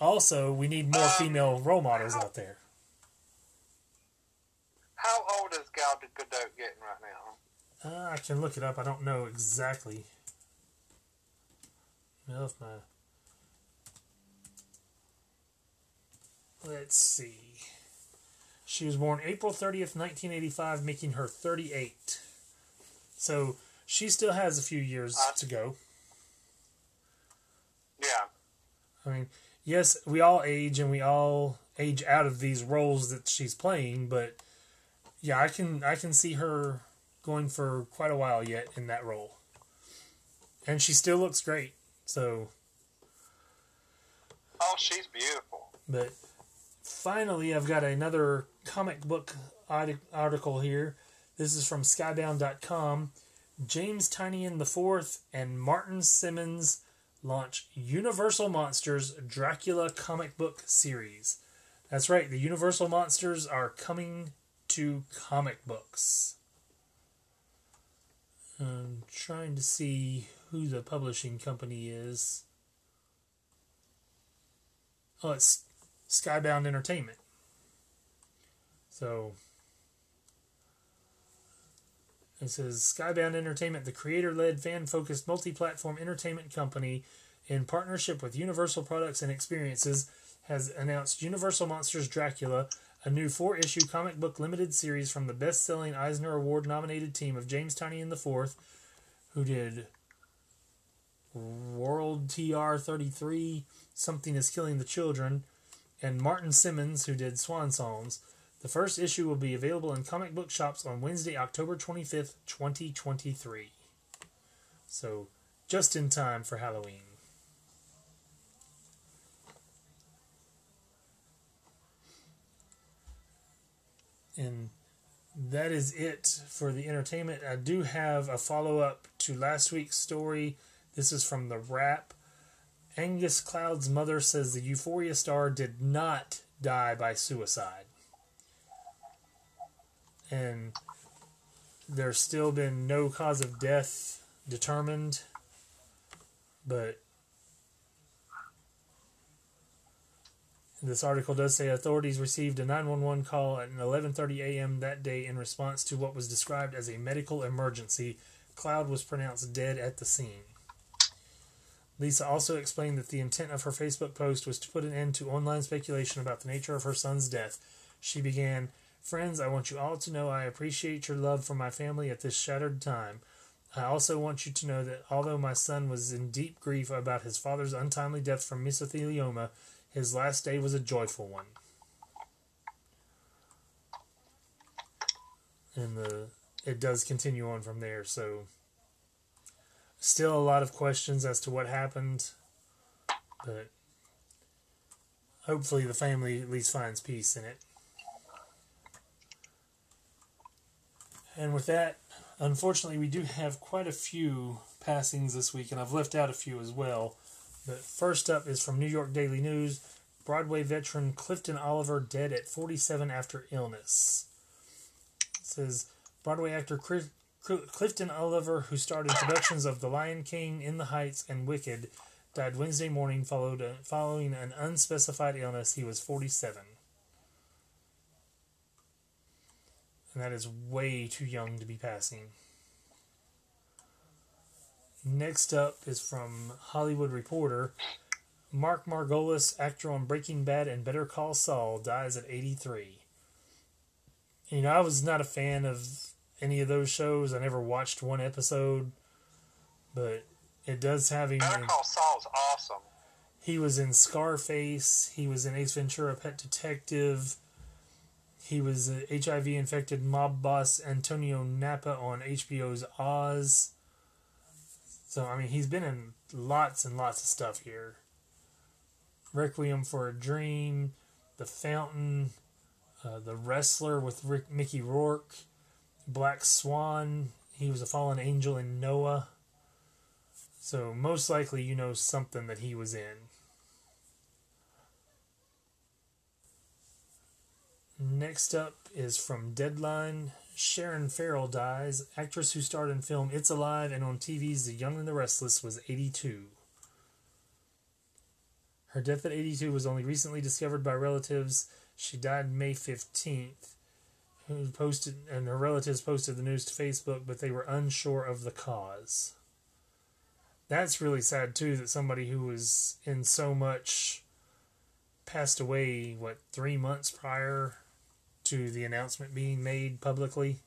also, we need more um, female role models out there. How old is Gal Gadot getting right now? Uh, I can look it up. I don't know exactly. If my let's see. She was born April 30th, 1985, making her 38. So she still has a few years uh, to go. Yeah. I mean, yes, we all age and we all age out of these roles that she's playing, but yeah, I can I can see her going for quite a while yet in that role. And she still looks great. So Oh, she's beautiful. But finally, I've got another comic book article here. This is from skybound.com. James Tynion IV and Martin Simmonds launch Universal Monsters Dracula comic book series. That's right, the Universal Monsters are coming to comic books. I'm trying to see who the publishing company is. Oh, it's Skybound Entertainment. So says Skybound Entertainment, the creator led, fan focused, multi platform entertainment company in partnership with Universal Products and Experiences, has announced Universal Monsters Dracula, a new four issue comic book limited series from the best selling Eisner Award nominated team of James Tynion IV, who did World TR 33, Something is Killing the Children, and Martin Simmonds, who did Swan Songs. The first issue will be available in comic book shops on Wednesday, October 25th, 2023. So, just in time for Halloween. And that is it for the entertainment. I do have a follow up to last week's story. This is from the Wrap. Angus Cloud's mother says the Euphoria star did not die by suicide. And there's still been no cause of death determined, but This article does say authorities received a 911 call at 11:30 a.m. that day in response to what was described as a medical emergency. Cloud was pronounced dead at the scene. Lisa also explained that the intent of her Facebook post was to put an end to online speculation about the nature of her son's death. She began, Friends, I want you all to know I appreciate your love for my family at this shattered time. I also want you to know that although my son was in deep grief about his father's untimely death from mesothelioma, his last day was a joyful one. And the it does continue on from there, so still a lot of questions as to what happened, but hopefully the family at least finds peace in it. And with that, unfortunately, we do have quite a few passings this week, and I've left out a few as well. But first up is from New York Daily News Broadway veteran Clifton Oliver dead at 47 after illness. It says Broadway actor Chris, Clifton Oliver, who starred in productions of The Lion King, In the Heights, and Wicked, died Wednesday morning followed, following an unspecified illness. He was 47. And that is way too young to be passing. Next up is from Hollywood Reporter. Mark Margolis, actor on Breaking Bad and Better Call Saul, dies at 83. You know, I was not a fan of any of those shows. I never watched one episode, but it does have him. Better Call Saul's awesome. he was in Scarface. He was in Ace Ventura: Pet Detective. He was a HIV infected mob boss Antonio Nappa on HBO's Oz. So I mean, he's been in lots and lots of stuff here. Requiem for a Dream, The Fountain, uh, The Wrestler with Rick, Mickey Rourke, Black Swan. He was a fallen angel in Noah. So most likely you know something that he was in. Next up is from Deadline. Sharon Farrell dies. Actress who starred in film It's Alive and on TV's The Young and the Restless was 82. Her death at 82 was only recently discovered by relatives. She died May 15th. Who posted and her relatives posted the news to Facebook, but they were unsure of the cause. That's really sad too that somebody who was in so much passed away what 3 months prior to the announcement being made publicly.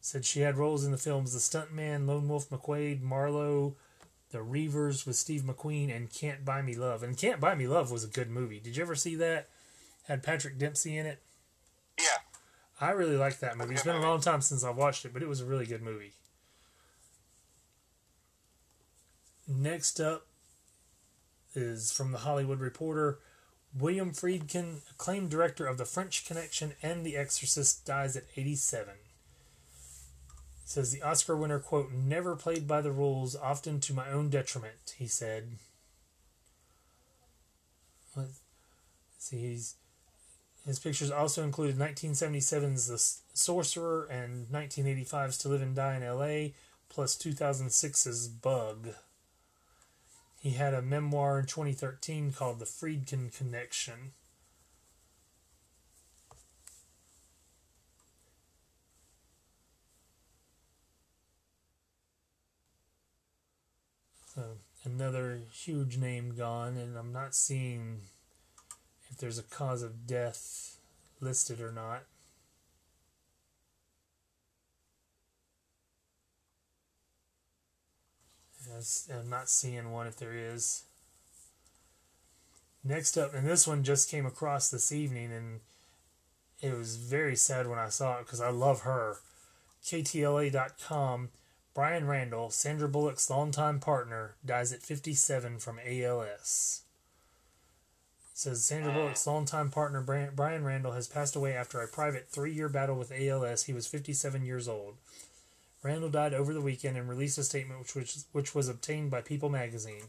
Said she had roles in the films The Stuntman, Lone Wolf McQuade, Marlowe, The Reivers with Steve McQueen, and Can't Buy Me Love. And Can't Buy Me Love was a good movie. Did you ever see that? Had Patrick Dempsey in it. Yeah. I really liked that movie. It's been a long time since I watched it, but it was a really good movie. Next up is from the Hollywood Reporter. William Friedkin, acclaimed director of The French Connection and The Exorcist, dies at 87. It says the Oscar winner, quote, never played by the rules, often to my own detriment, he said. Let's see, he's, his pictures also included 1977's The Sorcerer and 1985's To Live and Die in L.A., plus 2006's Bug. He had a memoir in 2013 called The Friedkin Connection. So, another huge name gone, and I'm not seeing if there's a cause of death listed or not. I'm not seeing one if there is. Next up, and this one just came across this evening, and it was very sad when I saw it because I love her. KTLA.com, Brian Randall, Sandra Bullock's longtime partner, dies at 57 from ALS. It says Sandra Bullock's longtime partner, Brian Brian Randall, has passed away after a private three year battle with ALS. He was 57 years old. Randall died over the weekend and released a statement which, which, which was obtained by People magazine.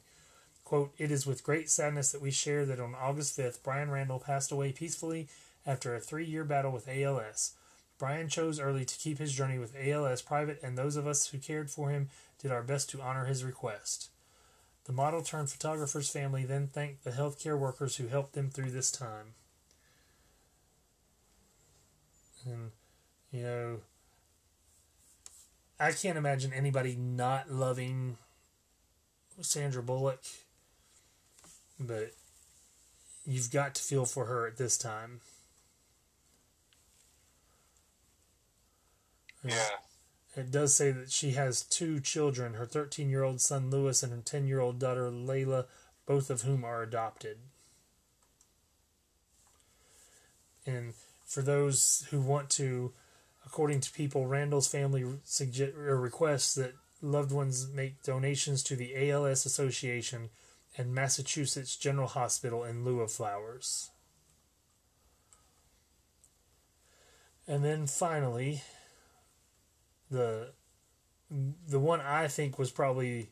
Quote, It is with great sadness that we share that on August 5th, Brian Randall passed away peacefully after a three year battle with ALS. Brian chose early to keep his journey with ALS private, and those of us who cared for him did our best to honor his request. The model turned photographer's family then thanked the healthcare workers who helped them through this time. And, you know, I can't imagine anybody not loving Sandra Bullock, but you've got to feel for her at this time. Yeah. It does say that she has two children her 13 year old son Lewis and her 10 year old daughter Layla, both of whom are adopted. And for those who want to, according to people, Randall's family suggest, requests that loved ones make donations to the ALS Association and Massachusetts General Hospital in lieu of flowers. And then finally, the the one I think was probably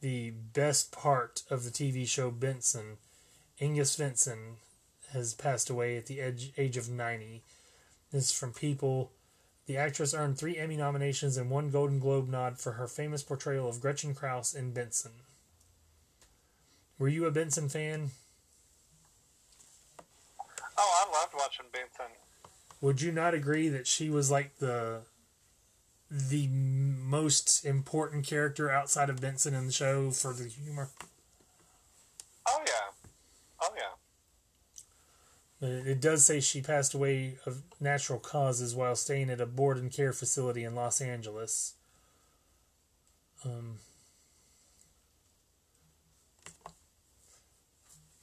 the best part of the TV show Benson, Inga Swenson, has passed away at the age, age of 90. This is from People. The actress earned three Emmy nominations and one Golden Globe nod for her famous portrayal of Gretchen Kraus in Benson. Were you a Benson fan? Oh, I loved watching Benson. Would you not agree that she was like the the most important character outside of Benson in the show for the humor? Oh yeah. Oh yeah. It does say she passed away of natural causes while staying at a board and care facility in Los Angeles. Um,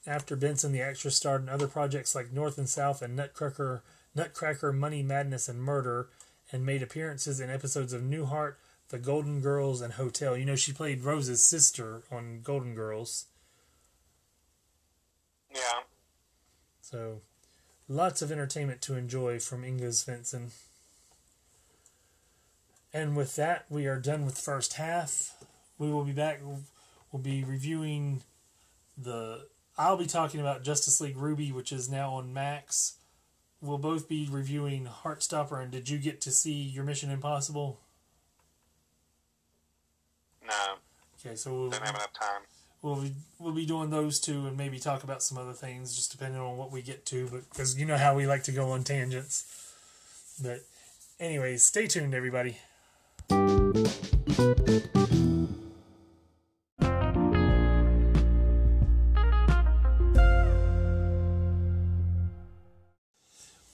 after Benson, the actress starred in other projects like North and South and Nutcracker, Nutcracker, Money, Madness, and Murder, and made appearances in episodes of Newhart, The Golden Girls, and Hotel. You know, she played Rose's sister on Golden Girls. Yeah. So, lots of entertainment to enjoy from Inga Swenson. And with that, we are done with first half. We will be back. We'll be reviewing the. I'll be talking about Justice League RWBY, which is now on Max. We'll both be reviewing Heartstopper. And did you get to see your Mission Impossible? No, Okay, so we'll, didn't have enough time. We'll be we'll be doing those two and maybe talk about some other things, just depending on what we get to. But because you know how we like to go on tangents. But anyways, stay tuned, everybody.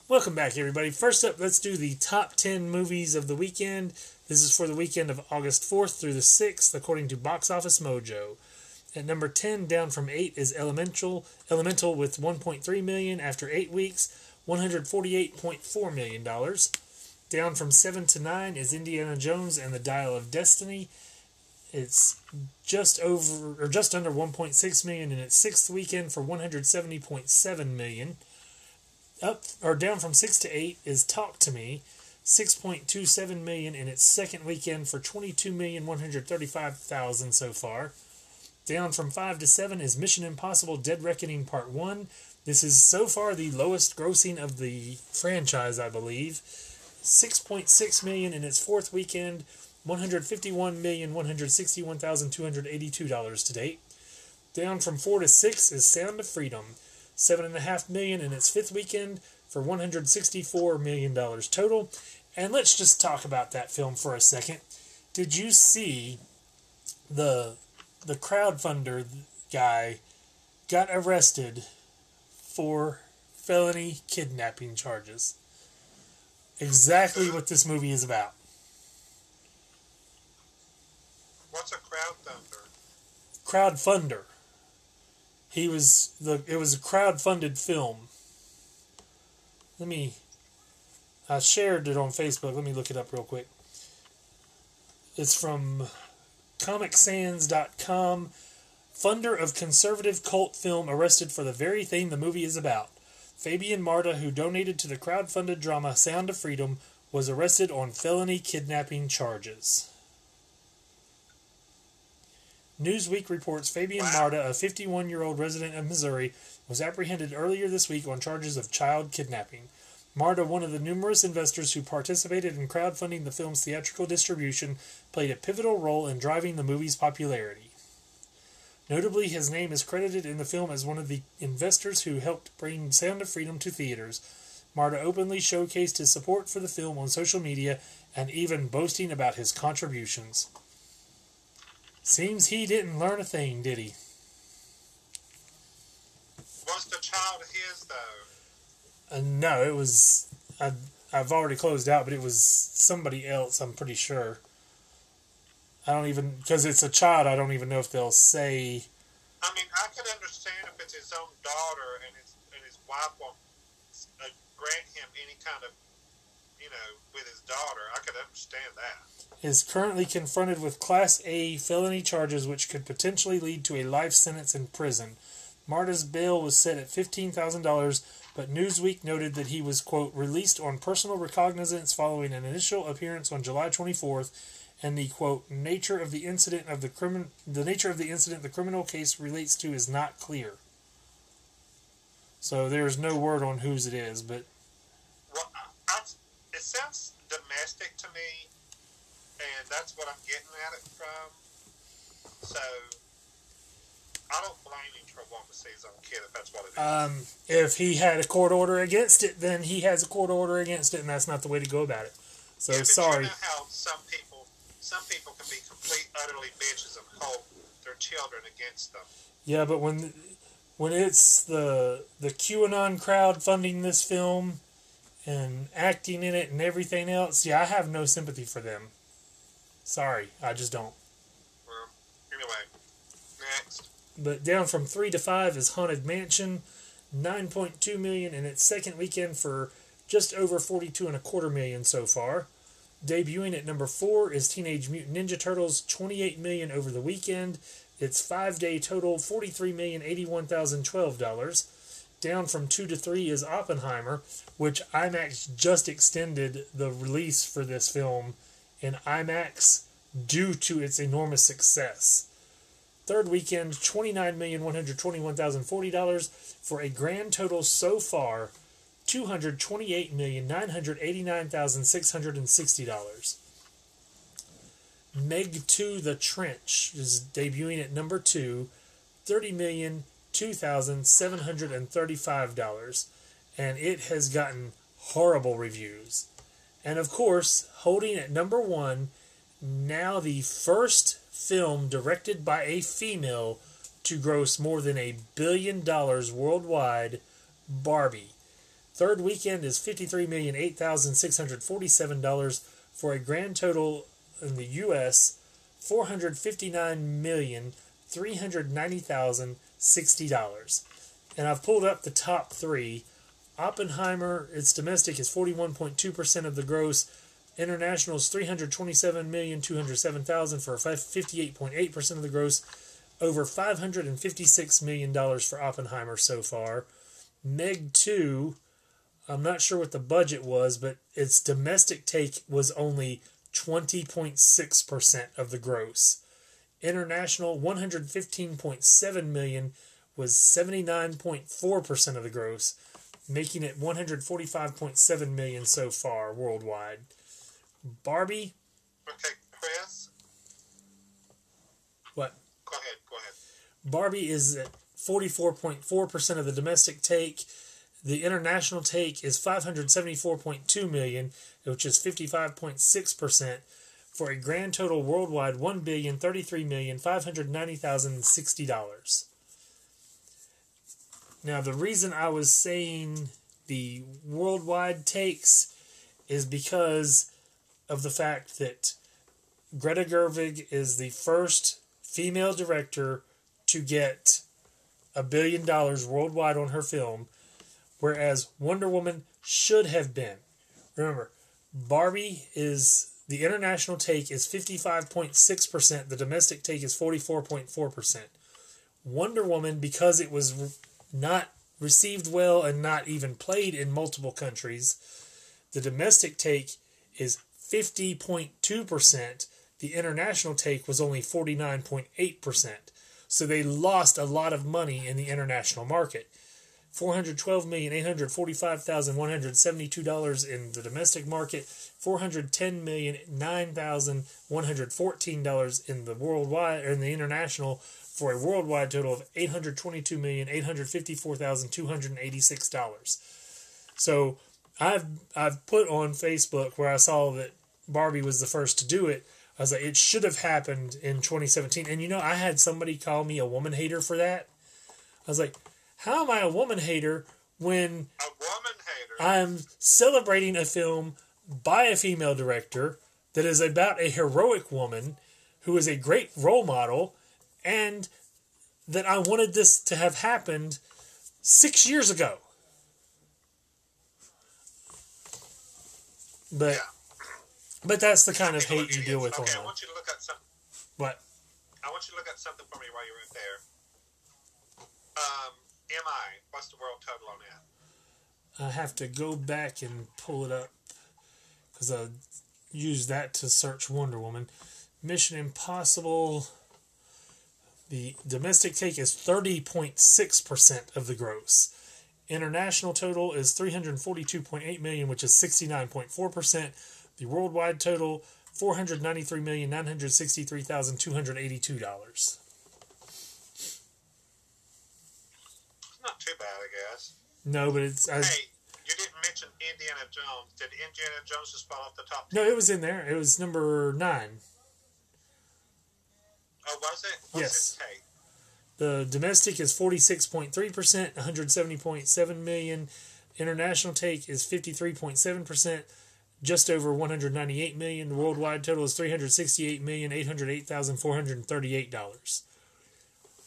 Welcome back, everybody. First up, let's do the top 10 movies of the weekend. This is for the weekend of August 4th through the 6th, according to Box Office Mojo. At number 10, down from 8, is Elemental, Elemental with 1.3 million after 8 weeks, $148.4 million. Down from 7 to 9 is Indiana Jones and the Dial of Destiny. It's just over or just under 1.6 million in its sixth weekend for 170.7 million. Up or down from 6 to 8 is Talk to Me, 6.27 million in its second weekend for 22,135,000 so far. Down from 5 to 7 is Mission Impossible Dead Reckoning Part 1. This is so far the lowest grossing of the franchise, I believe. 6.6 million in its fourth weekend, 151,161,282 dollars to date. Down from 4 to 6 is Sound of Freedom, 7.5 million in its fifth weekend for 164 million dollars total. And let's just talk about that film for a second. Did you see the the crowdfunder guy got arrested for felony kidnapping charges? Exactly what this movie is about. What's a crowd thunder? crowdfunder. He was the it was a crowd-funded film. Let me I shared it on Facebook. Let me look it up real quick. It's from comicsands.com. Funder of conservative cult film arrested for the very thing the movie is about. Fabian Marta, who donated to the crowd-funded drama Sound of Freedom, was arrested on felony kidnapping charges. Newsweek reports Fabian Marta, a 51 year old resident of Missouri, was apprehended earlier this week on charges of child kidnapping. Marta, one of the numerous investors who participated in crowdfunding the film's theatrical distribution, played a pivotal role in driving the movie's popularity. Notably, his name is credited in the film as one of the investors who helped bring Sound of Freedom to theaters. Marta openly showcased his support for the film on social media and even boasting about his contributions. Seems he didn't learn a thing, did he? Was the child his though? Uh, no, it was. I, I've already closed out, but it was somebody else, I'm pretty sure. I don't even. Because it's a child, I don't even know if they'll say. I mean, I could understand if it's his own daughter and his and his wife won't uh, grant him any kind of, you know, with his daughter. I could understand that. Is currently confronted with Class A felony charges which could potentially lead to a life sentence in prison. Marta's bail was set at $15,000, but Newsweek noted that he was, quote, released on personal recognizance following an initial appearance on July 24th, and the, quote, nature of the incident of the crimin- the nature of the incident the criminal case relates to is not clear. So there's no word on whose it is, but Well, I, it sounds domestic to me, and that's what I'm getting at it from. So I don't blame him for wanting to see his own kid if that's what it is. um, if he had a court order against it, then he has a court order against it, and that's not the way to go about it. So Yeah, sorry. You know how some people, some people can be complete, utterly bitches and hold their children against them. Yeah, but when when it's the the QAnon crowd funding this film and acting in it and everything else, yeah, I have no sympathy for them. Sorry, I just don't. Well, anyway, next. But down from three to five is Haunted Mansion, nine point two million in its second weekend for just over forty-two and a quarter million so far. Debuting at number four is Teenage Mutant Ninja Turtles, twenty-eight million over the weekend. Its total, eighty-one thousand twelve dollars. Down from two to three is Oppenheimer, which IMAX just extended the release for this film in IMAX due to its enormous success. Third weekend, $29,121,040 for a grand total so far $228,989,660. Meg 2 The Trench is debuting at number 2, $30,002,735, and it has gotten horrible reviews. And of course, holding at number 1, now the first film directed by a female to gross more than a billion dollars worldwide, Barbie. Third weekend is $53,008,647 for a grand total in the U.S. $459,390,060. And I've pulled up the top three. Oppenheimer, its domestic is 41.2% of the gross. International is 327,207,000 for 58.8% of the gross. Over $556 million for Oppenheimer so far. Meg 2, I'm not sure what the budget was, but its domestic take was only 20.6% of the gross. International 115.7 million was 79.4% of the gross, making it 145.7 million so far worldwide. Barbie, Okay, Chris. what? Go ahead. Go ahead. Barbie is at 44.4% of the domestic take. The international take is 574.2 million, which is 55.6%, for a grand total worldwide $1,033,590,060. Now, the reason I was saying the worldwide takes is because of the fact that Greta Gerwig is the first female director to get a billion dollars worldwide on her film, whereas Wonder Woman should have been. Remember, Barbie is the international take is 55.6%, the domestic take is 44.4%. Wonder Woman, because it was re- not received well and not even played in multiple countries, the domestic take is 50.2%. The international take was only 49.8%. So they lost a lot of money in the international market. $412,845,172 in the domestic market, $410,009,114 in the worldwide or in the international for a worldwide total of $822,854,286. So I've I've put on Facebook where I saw that Barbie was the first to do it. I was like, it should have happened in 2017. And you know, I had somebody call me a woman hater for that. I was like, how am I a woman hater when woman hater. I'm celebrating a film by a female director that is about a heroic woman who is a great role model and that I wanted this to have happened six years ago. But Yeah. But that's the kind of hate you at deal with Okay, I want you to look at. What? I want you to look at something for me while you're in there. Um, MI. What's the world total on that? I have to go back and pull it up because I used that to search Wonder Woman. Mission Impossible. The domestic take is 30.6% of the gross. International total is 342.8 million, which is 69.4%. The worldwide total $493,963,282. Not too bad, I guess. No, but it's I, Hey, you didn't mention Indiana Jones. Did Indiana Jones just fall off the top? no, it was in there. It was number 9. Oh, was it? What's Yes. take? The domestic is 46.3%, 170.7 million. International take is 53.7%, just over 198 million. The worldwide total is 368 million, 808,438 dollars.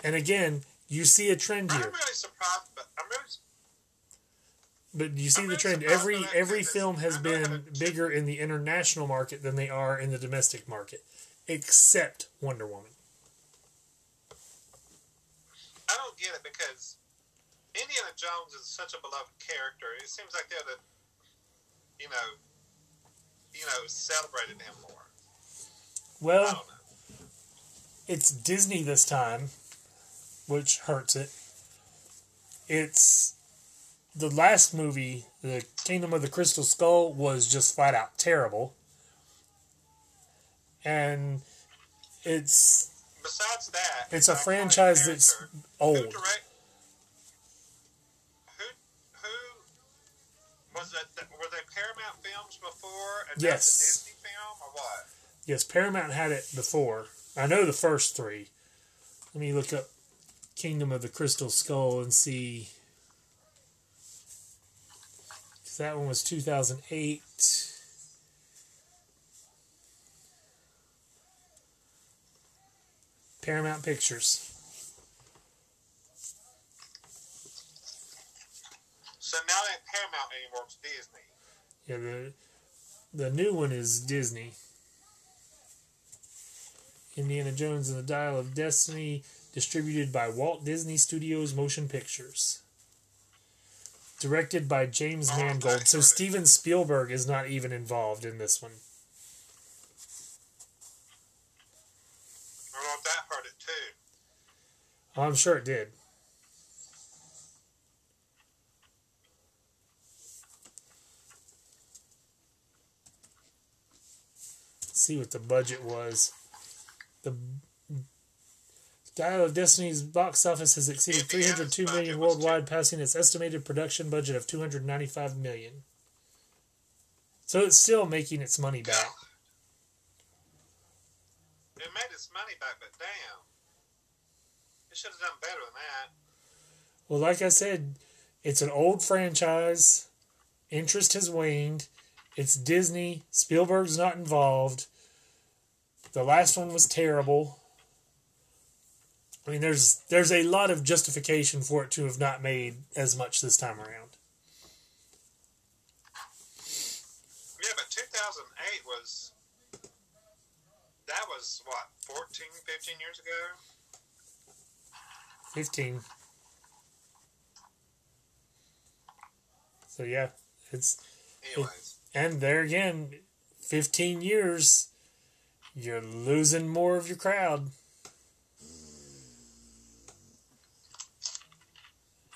And again, you see a trend here. I'm really surprised, but I'm really But you see I'm the really trend. Every every film has been bigger in the international market than they are in the domestic market, except Wonder Woman. I don't get it because Indiana Jones is such a beloved character. It seems like they're the, you know, you know, celebrated him more. Well, it's Disney this time, which hurts it. It's the last movie, The Kingdom of the Crystal Skull, was just flat out terrible. And it's Besides that, it's a franchise that's character. Who old. direct? Who who was it? Were they Paramount films before? And Yes. Disney film or what? Yes, Paramount had it before. I know the first three. Let me look up Kingdom of the Crystal Skull and see. 'Cause that one was 2008. Paramount Pictures. So now they ain't Paramount anymore. It's Disney. Yeah, the the new one is Disney. Indiana Jones and the Dial of Destiny, distributed by Walt Disney Studios Motion Pictures. Directed by James Oh, Mangold. So. Steven Spielberg is not even involved in this one. I if that it too. I'm sure it did. See what the budget was. The Dial of Destiny's box office has exceeded 302 million worldwide, passing its estimated production budget of 295 million. So it's still making its money back. It made its money back, but damn, it should have done better than that. Well, like I said, it's an old franchise. Interest has waned. It's Disney. Spielberg's not involved. The last one was terrible. I mean, there's there's a lot of justification for it to have not made as much this time around. Yeah, but 2008 was that was what 14, 15 years ago. Fifteen. So yeah, it's Anyways, and there again, fifteen years. You're losing more of your crowd.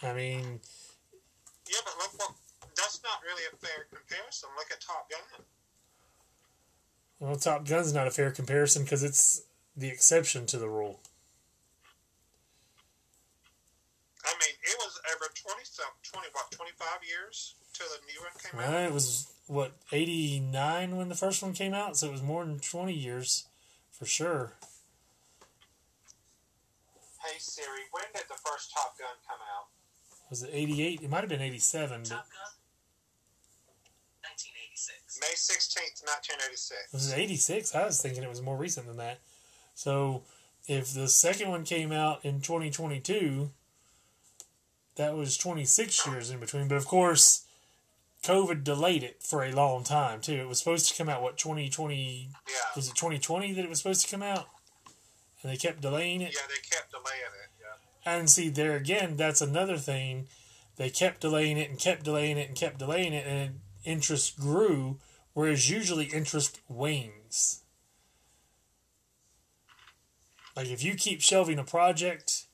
I mean, yeah, but look, look, that's not really a fair comparison. Look at Top Gun. well, Top Gun's not a fair comparison because it's the exception to the rule. I mean, it was over 20 some 20 what 25 years till the new one came Well, out. it was what eighty nine when the first one came out, so it was more than twenty years, for sure. Hey Siri, when did the first Top Gun come out? Was it eighty eight? It might have been eighty seven, but Top Gun? 1986. May 16th, 1986. was it eighty six? I was thinking it was more recent than that. So, if the second one came out in twenty twenty two, that was twenty six years in between. But of course, COVID delayed it for a long time too. It was supposed to come out what twenty twenty Yeah, was it twenty twenty that it was supposed to come out, and they kept delaying it. yeah, they kept delaying it. Yeah. And see, there again, that's another thing. They kept delaying it and kept delaying it and kept delaying it, and interest grew, whereas usually interest wanes. Like if you keep shelving a project,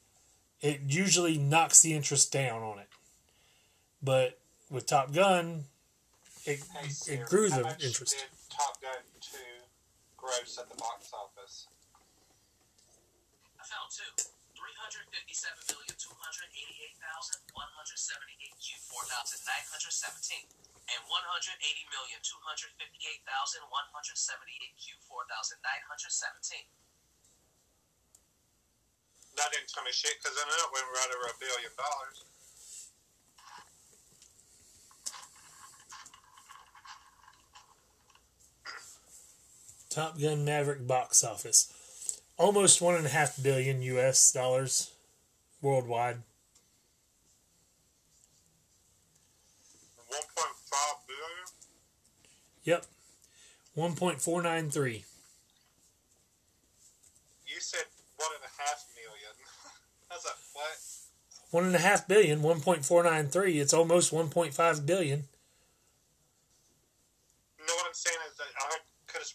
it usually knocks the interest down on it. But with Top Gun, it, Hey Siri, it grew how the much interest. did Top Gun 2 gross at the box office? I found two. 357,288,178 Q4917 and 180,258,178 Q4917. That didn't tell me shit because I know it went right over a billion dollars. Top Gun Maverick box office. Almost one and a half billion US dollars worldwide. One point five billion. Yep. 1.493. You said one and a half million. That's a what? One and a half billion, 1.493. It's almost 1.5 billion. No, what I'm saying is that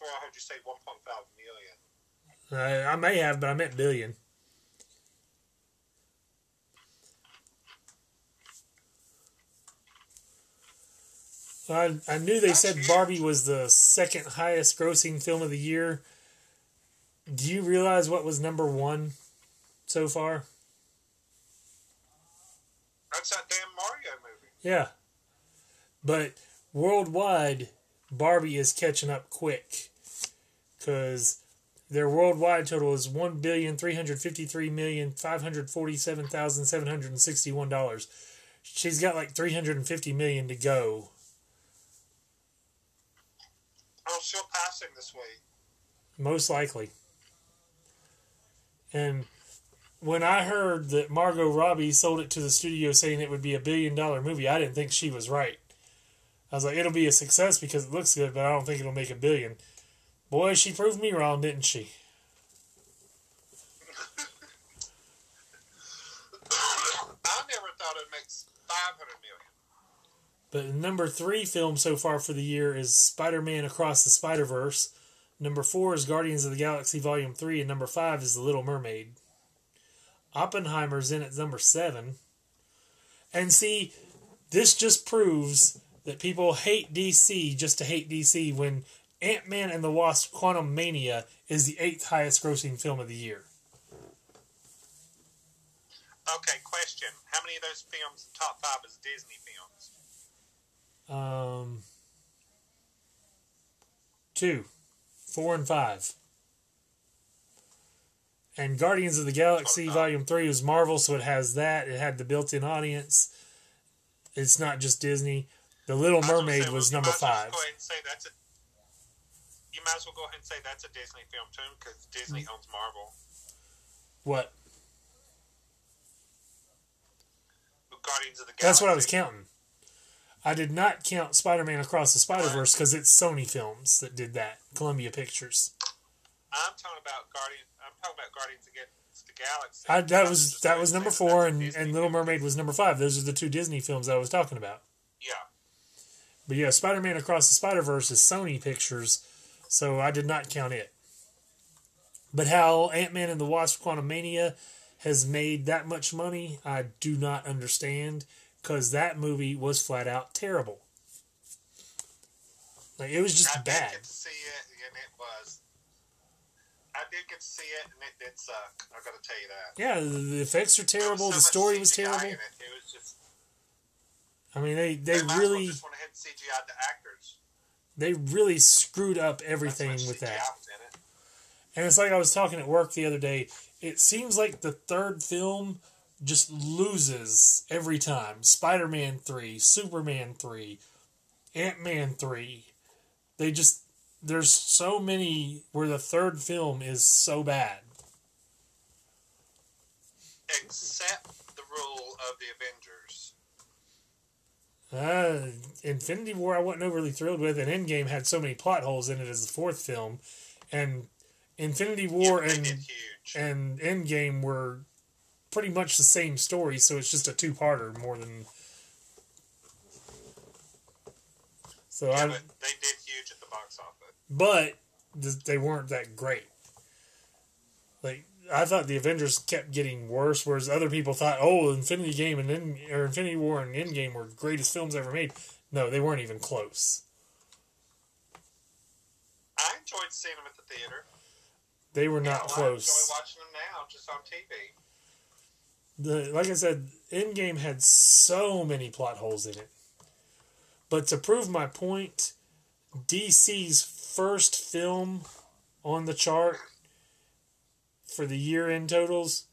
I heard, could have sworn I heard you say one point five million. Uh, I may have, but I meant billion. I, I knew they That's said huge. Barbie was the second highest grossing film of the year. Do you realize what was number one so far? That's that damn Mario movie. Yeah. But worldwide, Barbie is catching up quick. Because their worldwide total is $1,353,547,761. She's got like 350 million to go. Oh, she'll pass him this week. Most likely. And when I heard that Margot Robbie sold it to the studio saying it would be a billion dollar movie, I didn't think she was right. I was like, it'll be a success because it looks good, but I don't think it'll make a billion. Boy, she proved me wrong, didn't she? I never thought it'd make five hundred million. But number three film so far for the year is Spider Man Across the Spider Verse. Number four is Guardians of the Galaxy Volume 3, and number five is The Little Mermaid. Oppenheimer's in at number seven. And see, this just proves that people hate DC just to hate DC when Ant Man and the Wasp Quantumania is the eighth highest grossing film of the year. Okay, question: How many of those films in top five is Disney films? Um, two, four, and five. And Guardians of the Galaxy Okay. Volume 3 was Marvel, so it has that. It had the built in audience. It's not just Disney. The Little was Mermaid say, was well, number well five. just Go ahead and say that's a. You might as well go ahead and say that's a Disney film too, because Disney owns Marvel. What? Guardians of the Galaxy. That's what I was counting. I did not count Spider Man Across the Spider Verse because it's Sony Films that did that. Columbia Pictures. I'm talking about Guardian. I'm talking about Guardians Against the Galaxy. I, that was that was number four, and, and Little. Mermaid was number five. Those are the two Disney films I was talking about. But yeah, Spider Man Across the Spider Verse is Sony Pictures, so I did not count it. But how Ant Man and the Wasp Quantumania has made that much money, I do not understand because that movie was flat out terrible. Like it was just I did bad. get to see it, and it was. I did get to see it, and it did suck. I got to tell you that. Yeah, the, the effects are terrible. so The story was terrible. It. it was just. I mean, they they They, might as well really just went ahead and CGI'd the actors. they really screwed up everything with CGI that. it. And it's like I was talking at work the other day. It seems like the third film just loses every time. Spider Man 3, Superman 3, Ant Man 3. They just, there's so many where the third film is so bad. Except the rule of the Avengers. Uh, Infinity War, I wasn't overly thrilled with, and Endgame had so many plot holes in it as the fourth film. And Infinity War yeah, and and Endgame were pretty much the same story, so it's just a two-parter more than. So yeah, I, but they did huge at the box office. but they weren't that great. Like I thought, the Avengers kept getting worse, whereas other people thought, "Oh, Infinity Game and End- or Infinity War and Endgame were greatest films ever made." No, they weren't even close. I enjoyed seeing them at the theater. They were not know, close. I enjoy watching them now, just on TV. the like I said, Endgame had so many plot holes in it. But to prove my point, DC's first film on the chart for the year end totals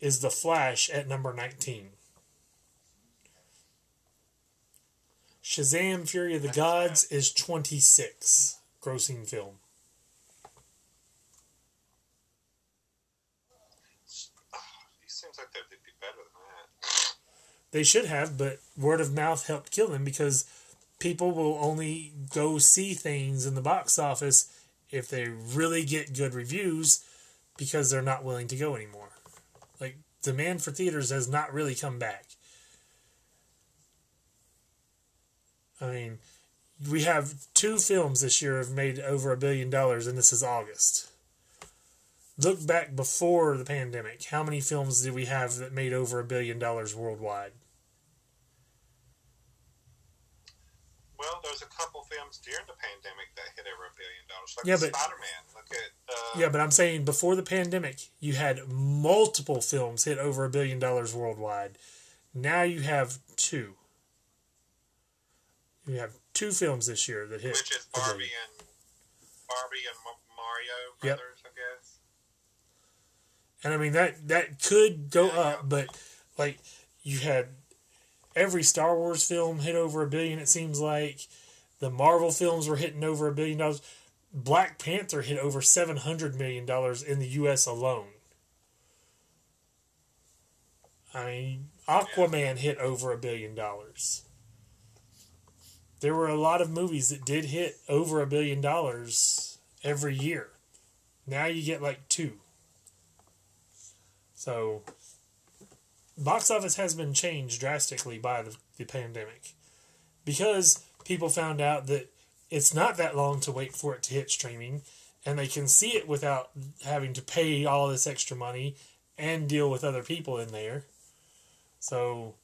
is The Flash at number 19. Shazam Fury of the Gods is 26 grossing film. Like they'd be better than that. They should have, but word of mouth helped kill them because people will only go see things in the box office if they really get good reviews because they're not willing to go anymore. Like, demand for theaters has not really come back. I mean, we have two films this year have made over a billion dollars, and this is August. Look back before the pandemic. How many films did we have that made over a billion dollars worldwide? Well, there's a couple films during the pandemic that hit over a billion dollars. Like Yeah, but- Spider Man. Look at. Uh, Yeah, but I'm saying before the pandemic, you had multiple films hit over a billion dollars worldwide. Now you have two. You have two films this year that hit. Which is Barbie and Barbie and Ma- Mario Yep. Brothers, I guess. And I mean that that could go Yeah, up, yeah. but like you had every Star Wars film hit over a billion. It seems like the Marvel films were hitting over a billion dollars. Black Panther hit over seven hundred million dollars in the U.S. alone. I mean, Aquaman hit over a billion dollars. There were a lot of movies that did hit over a billion dollars every year. Now you get like two. So, box office has been changed drastically by the, the pandemic because people found out that it's not that long to wait for it to hit streaming and they can see it without having to pay all this extra money and deal with other people in there. So,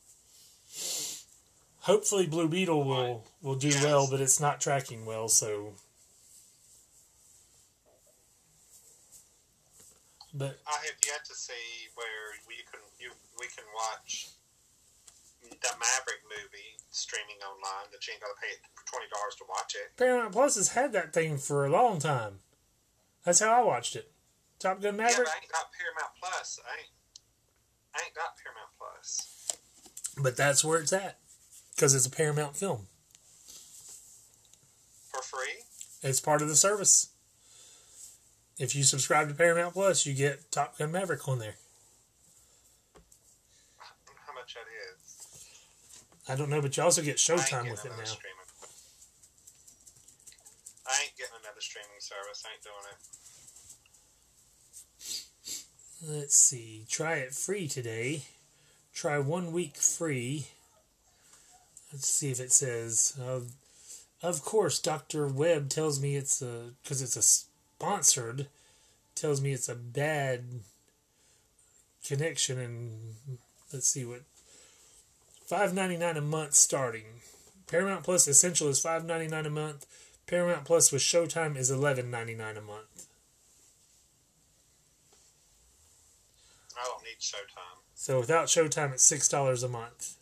hopefully, Blue Beetle will, will do well, but it's not tracking well, so. But I have yet to see where we can you we can watch the Maverick movie streaming online that you ain't got to pay twenty dollars to watch it. Paramount Plus has had that thing for a long time. That's how I watched it. Top Gun Yeah, Maverick. but I ain't got Paramount Plus. I ain't I ain't got Paramount Plus. But that's where it's at. Because it's a Paramount film. For free? It's part of the service. If you subscribe to Paramount Plus, you get Top Gun Maverick on there. I don't know how much that is. I don't know, but you also get Showtime with it now. Streaming. I ain't getting another streaming service. I ain't doing it. Let's see. Try it free today. Try one week free. Let's see if it says. Uh, of course, Dr. Webb tells me it's a. Because it's a sponsored, tells me it's a bad connection. And let's see what. Five ninety nine a month starting. Paramount Plus Essential is five ninety nine a month. Paramount Plus with Showtime is eleven ninety nine a month. I don't need Showtime. So without Showtime, it's six dollars a month.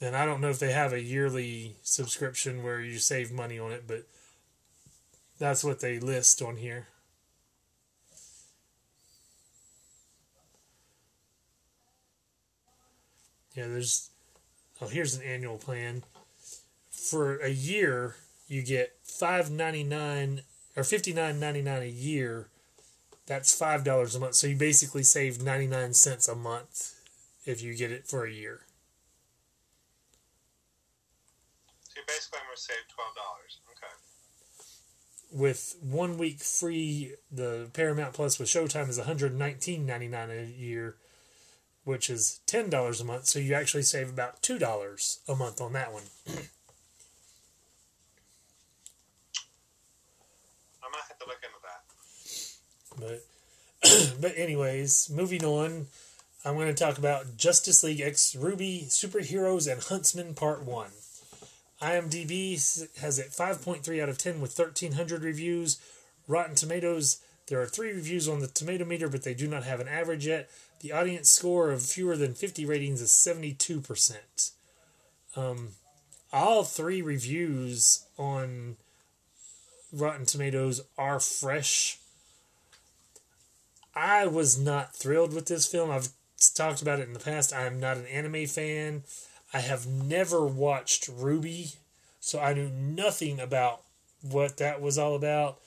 And I don't know if they have a yearly subscription where you save money on it, but that's what they list on here. Yeah, there's. Oh, here's an annual plan. For a year, you get five ninety nine or fifty nine ninety nine a year that's five dollars a month. So you basically save ninety nine cents a month if you get it for a year. So you basically I'm gonna save twelve dollars. Okay. With one week free, the Paramount Plus with Showtime is one hundred nineteen ninety nine a year, which is ten dollars a month. So you actually save about two dollars a month on that one. I might have to look into that. But but anyways, moving on, I'm going to talk about Justice League X RWBY Superheroes and Huntsman Part 1. IMDb has it 5.3 out of 10 with 1300 reviews. Rotten Tomatoes, there are 3 reviews on the tomato meter but they do not have an average yet. The audience score of fewer than 50 ratings is 72%. Um all 3 reviews on Rotten Tomatoes are fresh I was not thrilled with this film. I've talked about it in the past. I am not an anime fan. I have never watched RWBY, so I knew nothing about what that was all about.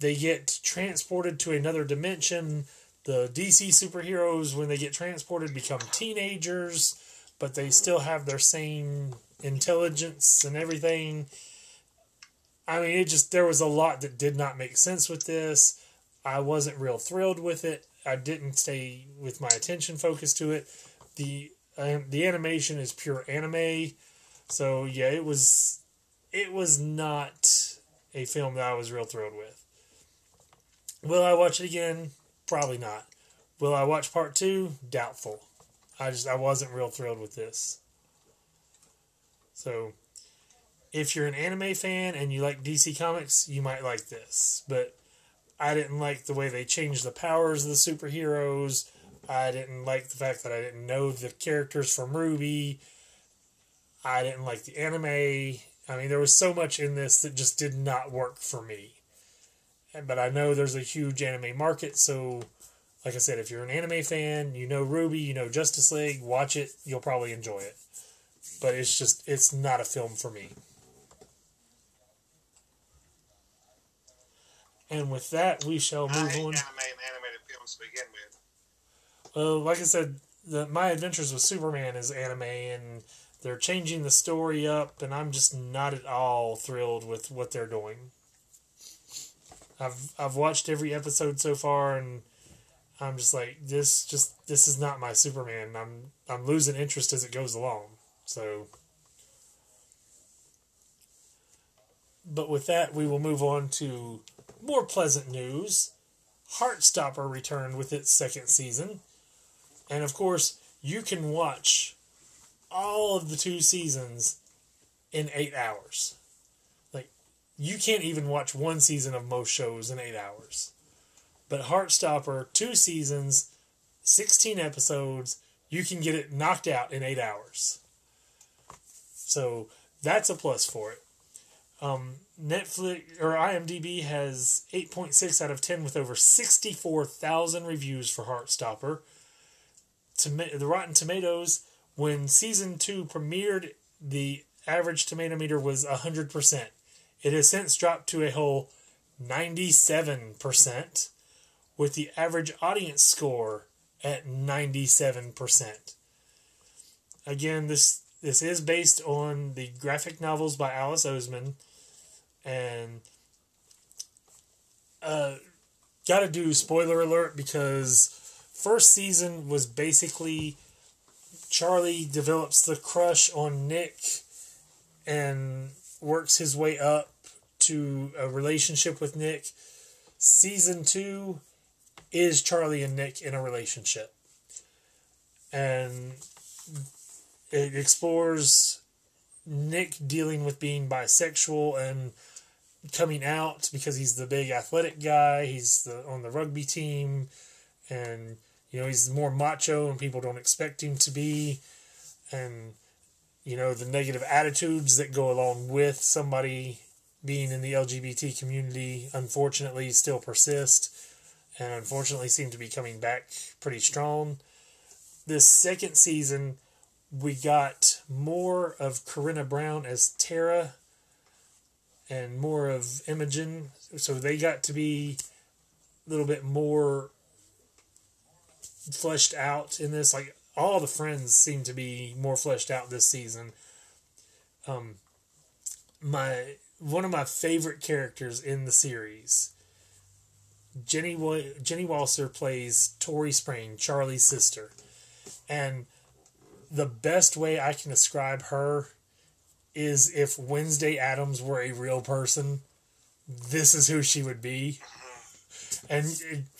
They get transported to another dimension. The DC superheroes, when they get transported, become teenagers, but they still have their same intelligence and everything. I mean, it just, there was a lot that did not make sense with this. I wasn't real thrilled with it. I didn't stay with my attention focused to it. The the animation is pure anime, so yeah, it was it was not a film that I was real thrilled with. Will I watch it again? Probably not. Will I watch part two? Doubtful. I just I wasn't real thrilled with this. So, if you're an anime fan and you like DC Comics, you might like this. But I didn't like the way they changed the powers of the superheroes. I didn't like the fact that I didn't know the characters from RWBY. I didn't like the anime. I mean, there was so much in this that just did not work for me. But I know there's a huge anime market, so like I said, if you're an anime fan, you know RWBY, you know Justice League, watch it. You'll probably enjoy it. But it's just, it's not a film for me. And with that, we shall I move hate on. anime and animated films to begin with. Well, like I said, the My Adventures with Superman is anime, and they're changing the story up, and I'm just not at all thrilled with what they're doing. I've I've watched every episode so far, and I'm just like this. Just this is not my Superman. I'm I'm losing interest as it goes along. So, but with that, we will move on to more pleasant news. Heartstopper returned with its second season. And of course, you can watch all of the two seasons in eight hours. Like, you can't even watch one season of most shows in eight hours. But Heartstopper, two seasons, 16 episodes, you can get it knocked out in eight hours. So, that's a plus for it. Um, Netflix or IMDb has 8.6 out of 10 with over 64,000 reviews for Heartstopper. Toma- the Rotten Tomatoes, when season two premiered, the average tomato meter was 100%. It has since dropped to a whole 97%, with the average audience score at 97%. Again, this this is based on the graphic novels by Alice Oseman, and uh, got to do spoiler alert because first season was basically Charlie develops the crush on Nick and works his way up to a relationship with Nick. Season two is Charlie and Nick in a relationship. And it explores Nick dealing with being bisexual and coming out because he's the big athletic guy. He's the on the rugby team, and you know he's more macho, and people don't expect him to be, and you know the negative attitudes that go along with somebody being in the LGBT community. Unfortunately, still persist, and unfortunately seem to be coming back pretty strong. This second season, we got more of Corinna Brown as Tara and more of Imogen. So they got to be a little bit more fleshed out in this. Like all the friends seem to be more fleshed out this season. Um, my one of my favorite characters in the series, Jenny Jenny Walser plays Tori Spring, Charlie's sister, and the best way I can describe her is if Wednesday Addams were a real person, this is who she would be. And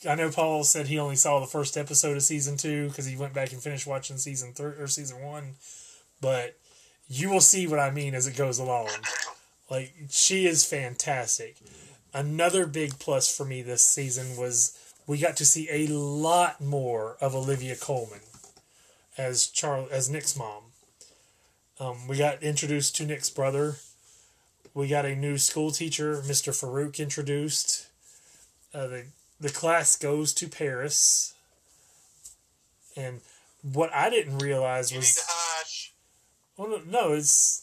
I know Paul said he only saw the first episode of season two because he went back and finished watching season three or season one, but you will see what I mean as it goes along. Like she is fantastic. Another big plus for me this season was we got to see a lot more of Olivia Colman as Charles as Nick's mom. Um, we got introduced to Nick's brother. We got a new school teacher, Mr. Farouk, introduced. Uh, the the class goes to Paris, and what I didn't realize You need was to hush. well, no, no, it's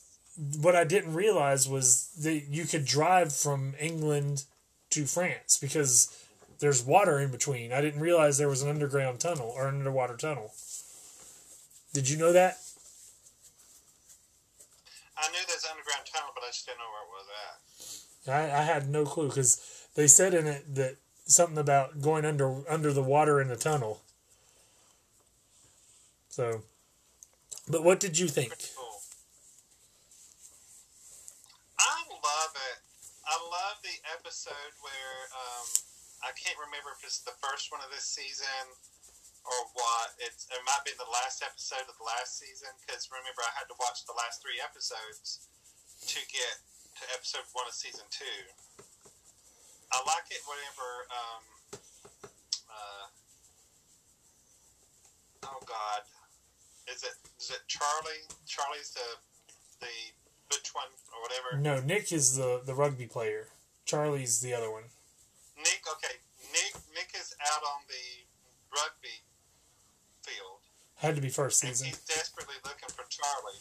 what I didn't realize was that you could drive from England to France because there's water in between. I didn't realize there was an underground tunnel or an underwater tunnel. Did you know that? I knew there's an underground tunnel, but I just didn't know where it was at. I, I had no clue because they said in it that something about going under under the water in the tunnel. So, but what did you think? I love it. I love the episode where um, I can't remember if it's the first one of this season or what. It's it might be the last episode of the last season because remember I had to watch the last three episodes to get to episode one of season two. I like it whenever um, uh, oh god, is it is it Charlie? Charlie's the the butch one or whatever. No, Nick is the the rugby player. Charlie's the other one. Nick, okay, Nick Nick is out on the rugby field, Had to be first and season. he's desperately looking for Charlie.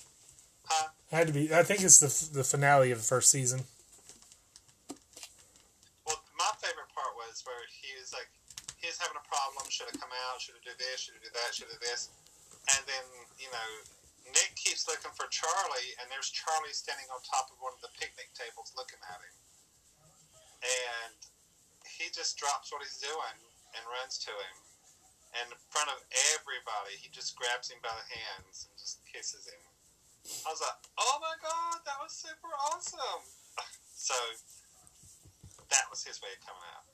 Huh? Had to be. I think it's the the finale of the first season. Well, my favorite part was where he was like, he was having a problem. Should have come out. Should have do this. Should have do that. Should have this. And then you know, Nick keeps looking for Charlie, and there's Charlie standing on top of one of the picnic tables looking at him. And he just drops what he's doing and runs to him. And in front of everybody, he just grabs him by the hands and just kisses him. I was like, oh my god, that was super awesome. so that was his way of coming out.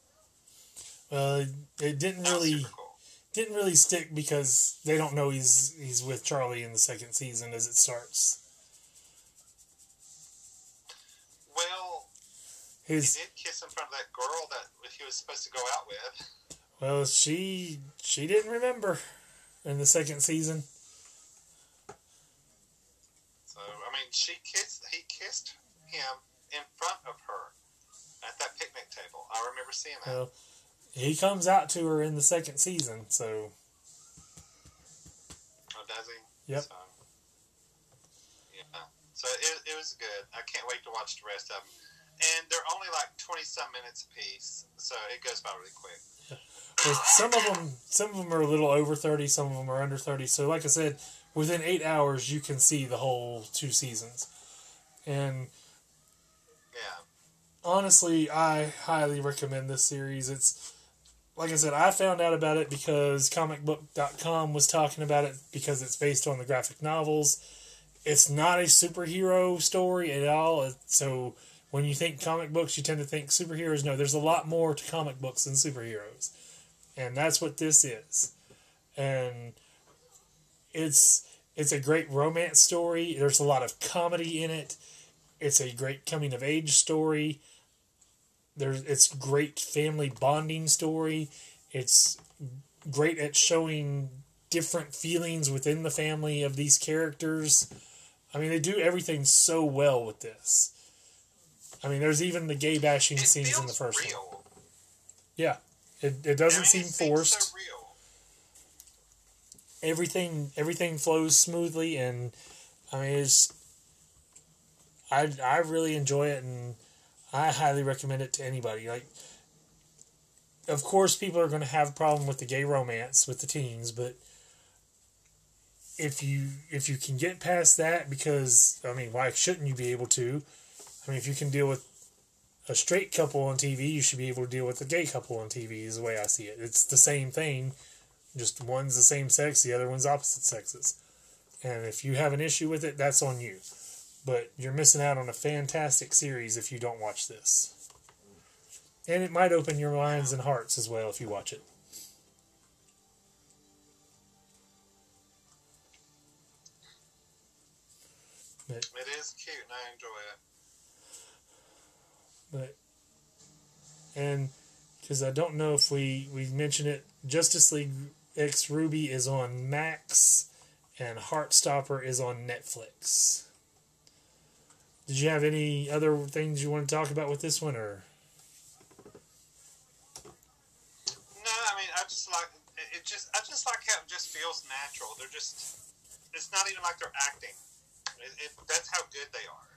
Well, it didn't was really cool. didn't really stick because they don't know he's he's with Charlie in the second season as it starts. Well, he did kiss in front of that girl that he was supposed to go out with. well, she she didn't remember in the second season. So I mean, she kissed. He kissed him in front of her at that picnic table. I remember seeing that. Well, he comes out to her in the second season, so Oh, does he? Yep. So, yeah. So it, it was good. I can't wait to watch the rest of them. And they're only like twenty some minutes a piece, so it goes by really quick. Well, some of them some of them are a little over 30 some of them are under 30 so like i said within eight hours you can see the whole two seasons and Yeah. honestly i highly recommend this series it's like i said i found out about it because comicbook.com was talking about it because it's based on the graphic novels. It's not a superhero story at all. So when you think comic books you tend to think superheroes. No there's a lot more to comic books than superheroes. And that's what this is. And it's it's a great romance story. There's a lot of comedy in it. It's a great coming of age story there's it's great family bonding story. It's great at showing different feelings within the family of these characters. I mean they do everything so well with this. I mean there's even the gay bashing It scenes in the first one. Yeah it, it doesn't seem forced. So real. everything everything flows smoothly and I mean it's I I really enjoy it and I highly recommend it to anybody. Like of course people are going to have a problem with the gay romance with the teens, but if you if you can get past that because I mean why shouldn't you be able to? I mean if you can deal with a straight couple on TV, you should be able to deal with a gay couple on TV is the way I see it. It's the same thing just one's the same sex, the other one's opposite sexes. And if you have an issue with it, that's on you. But you're missing out on a fantastic series if you don't watch this. And it might open your minds and hearts as well if you watch it. But, It is cute, and I enjoy it. but and because I don't know if we we mentioned it, Justice League X RWBY is on Max, and Heartstopper is on Netflix. Did you have any other things you want to talk about with this one, or No, I mean, I just like it. Just I just like how it just feels natural. They're just, it's not even like they're acting. It, it, that's how good they are.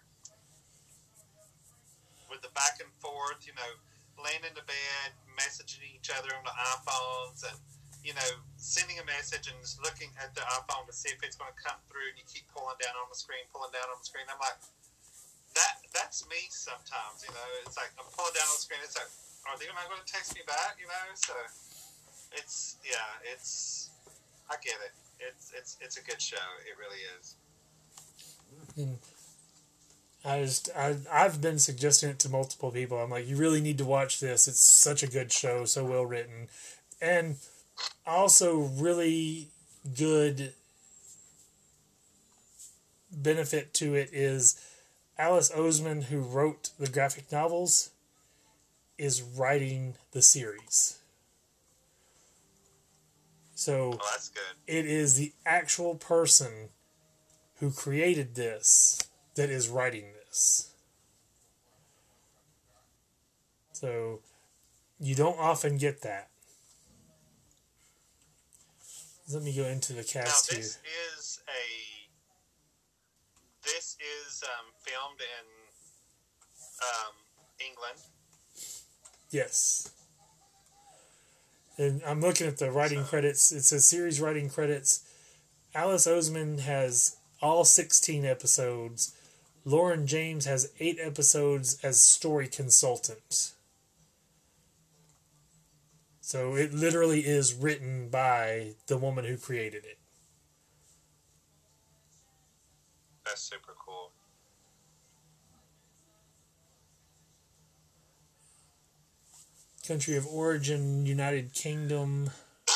With the back and forth, you know, laying in the bed, messaging each other on the iPhones, and you know, sending a message and just looking at the iPhone to see if it's going to come through, and you keep pulling down on the screen, pulling down on the screen. I'm like, that that's me sometimes. You know, it's like I'm pulling down on the screen. It's like, are they not going to text me back? You know, so it's yeah, it's I get it. It's it's it's a good show. It really is. I just I I've been suggesting it to multiple people. I'm like, you really need to watch this. It's such a good show, so well written, and also really good benefit to it is Alice Oseman, who wrote the graphic novels, is writing the series. So oh, Well, good. it is the actual person who created this that is writing this. So you don't often get that. Let me go into the Now cast here. this is a this is um, filmed in um, England. Yes. And I'm looking at the writing credits. It says series writing credits. Alice Oseman has all 16 episodes. Lauren James has 8 episodes as story consultant. So it literally is written by the woman who created it. That's super cool. Country of origin, United Kingdom.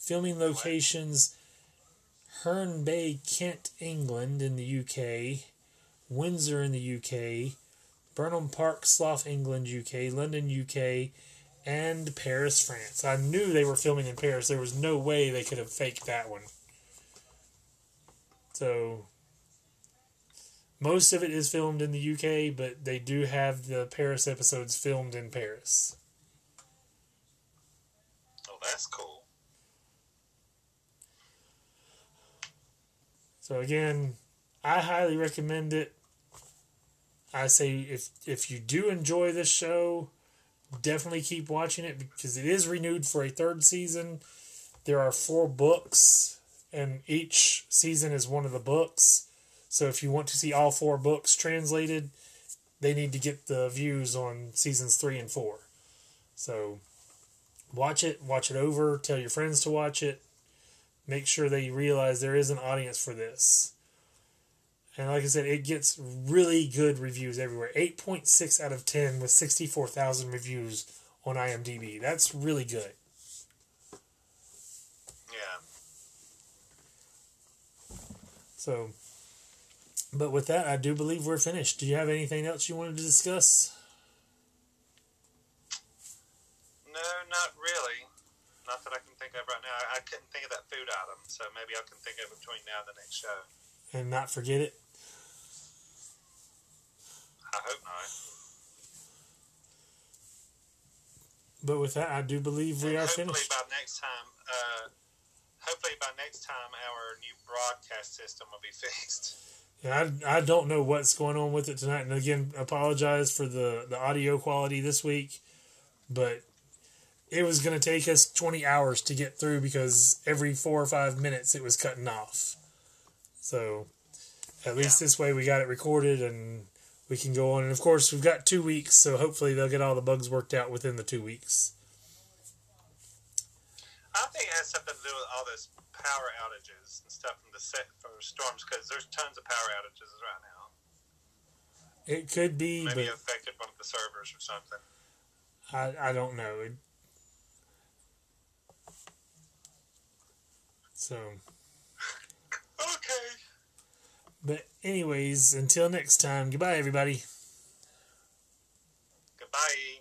Filming locations Herne Bay, Kent, England, in the UK. Windsor, in the UK. Burnham Park, Slough, England, UK. London, UK. And Paris, France. I knew they were filming in Paris. There was no way they could have faked that one. So, most of it is filmed in the UK, but they do have the Paris episodes filmed in Paris. Oh, that's cool. So again, I highly recommend it. I say if if you do enjoy this show, definitely keep watching it because it is renewed for a third season. There are four books, and each season is one of the books. So if you want to see all four books translated, they need to get the views on seasons three and four. So watch it, watch it over, tell your friends to watch it. Make sure they realize there is an audience for this. And like I said, it gets really good reviews everywhere. 8.6 out of 10 with 64,000 reviews on IMDb. That's really good. Yeah. So, but with that, I do believe we're finished. Do you have anything else you wanted to discuss? No, not really. Not that I can think of right now. I, couldn't think of that food item, so maybe I can think of it between now and the next show. And not forget it? I hope not. But with that, I do believe we And are hopefully finished. by next time, uh, hopefully by next time, our new broadcast system will be fixed. Yeah, I, I don't know what's going on with it tonight. And again, apologize for the, the audio quality this week. But it was going to take us 20 hours to get through because every four or five minutes it was cutting off. So at least this way we got it recorded and we can go on. And of course, we've got two weeks, so hopefully they'll get all the bugs worked out within the two weeks. I think it has something to do with all this power outages and stuff from the set from the storms because there's tons of power outages right now. It could be maybe but affected one of the servers or something. I I don't know. It, so okay. But anyways, until next time. Goodbye, everybody. Goodbye.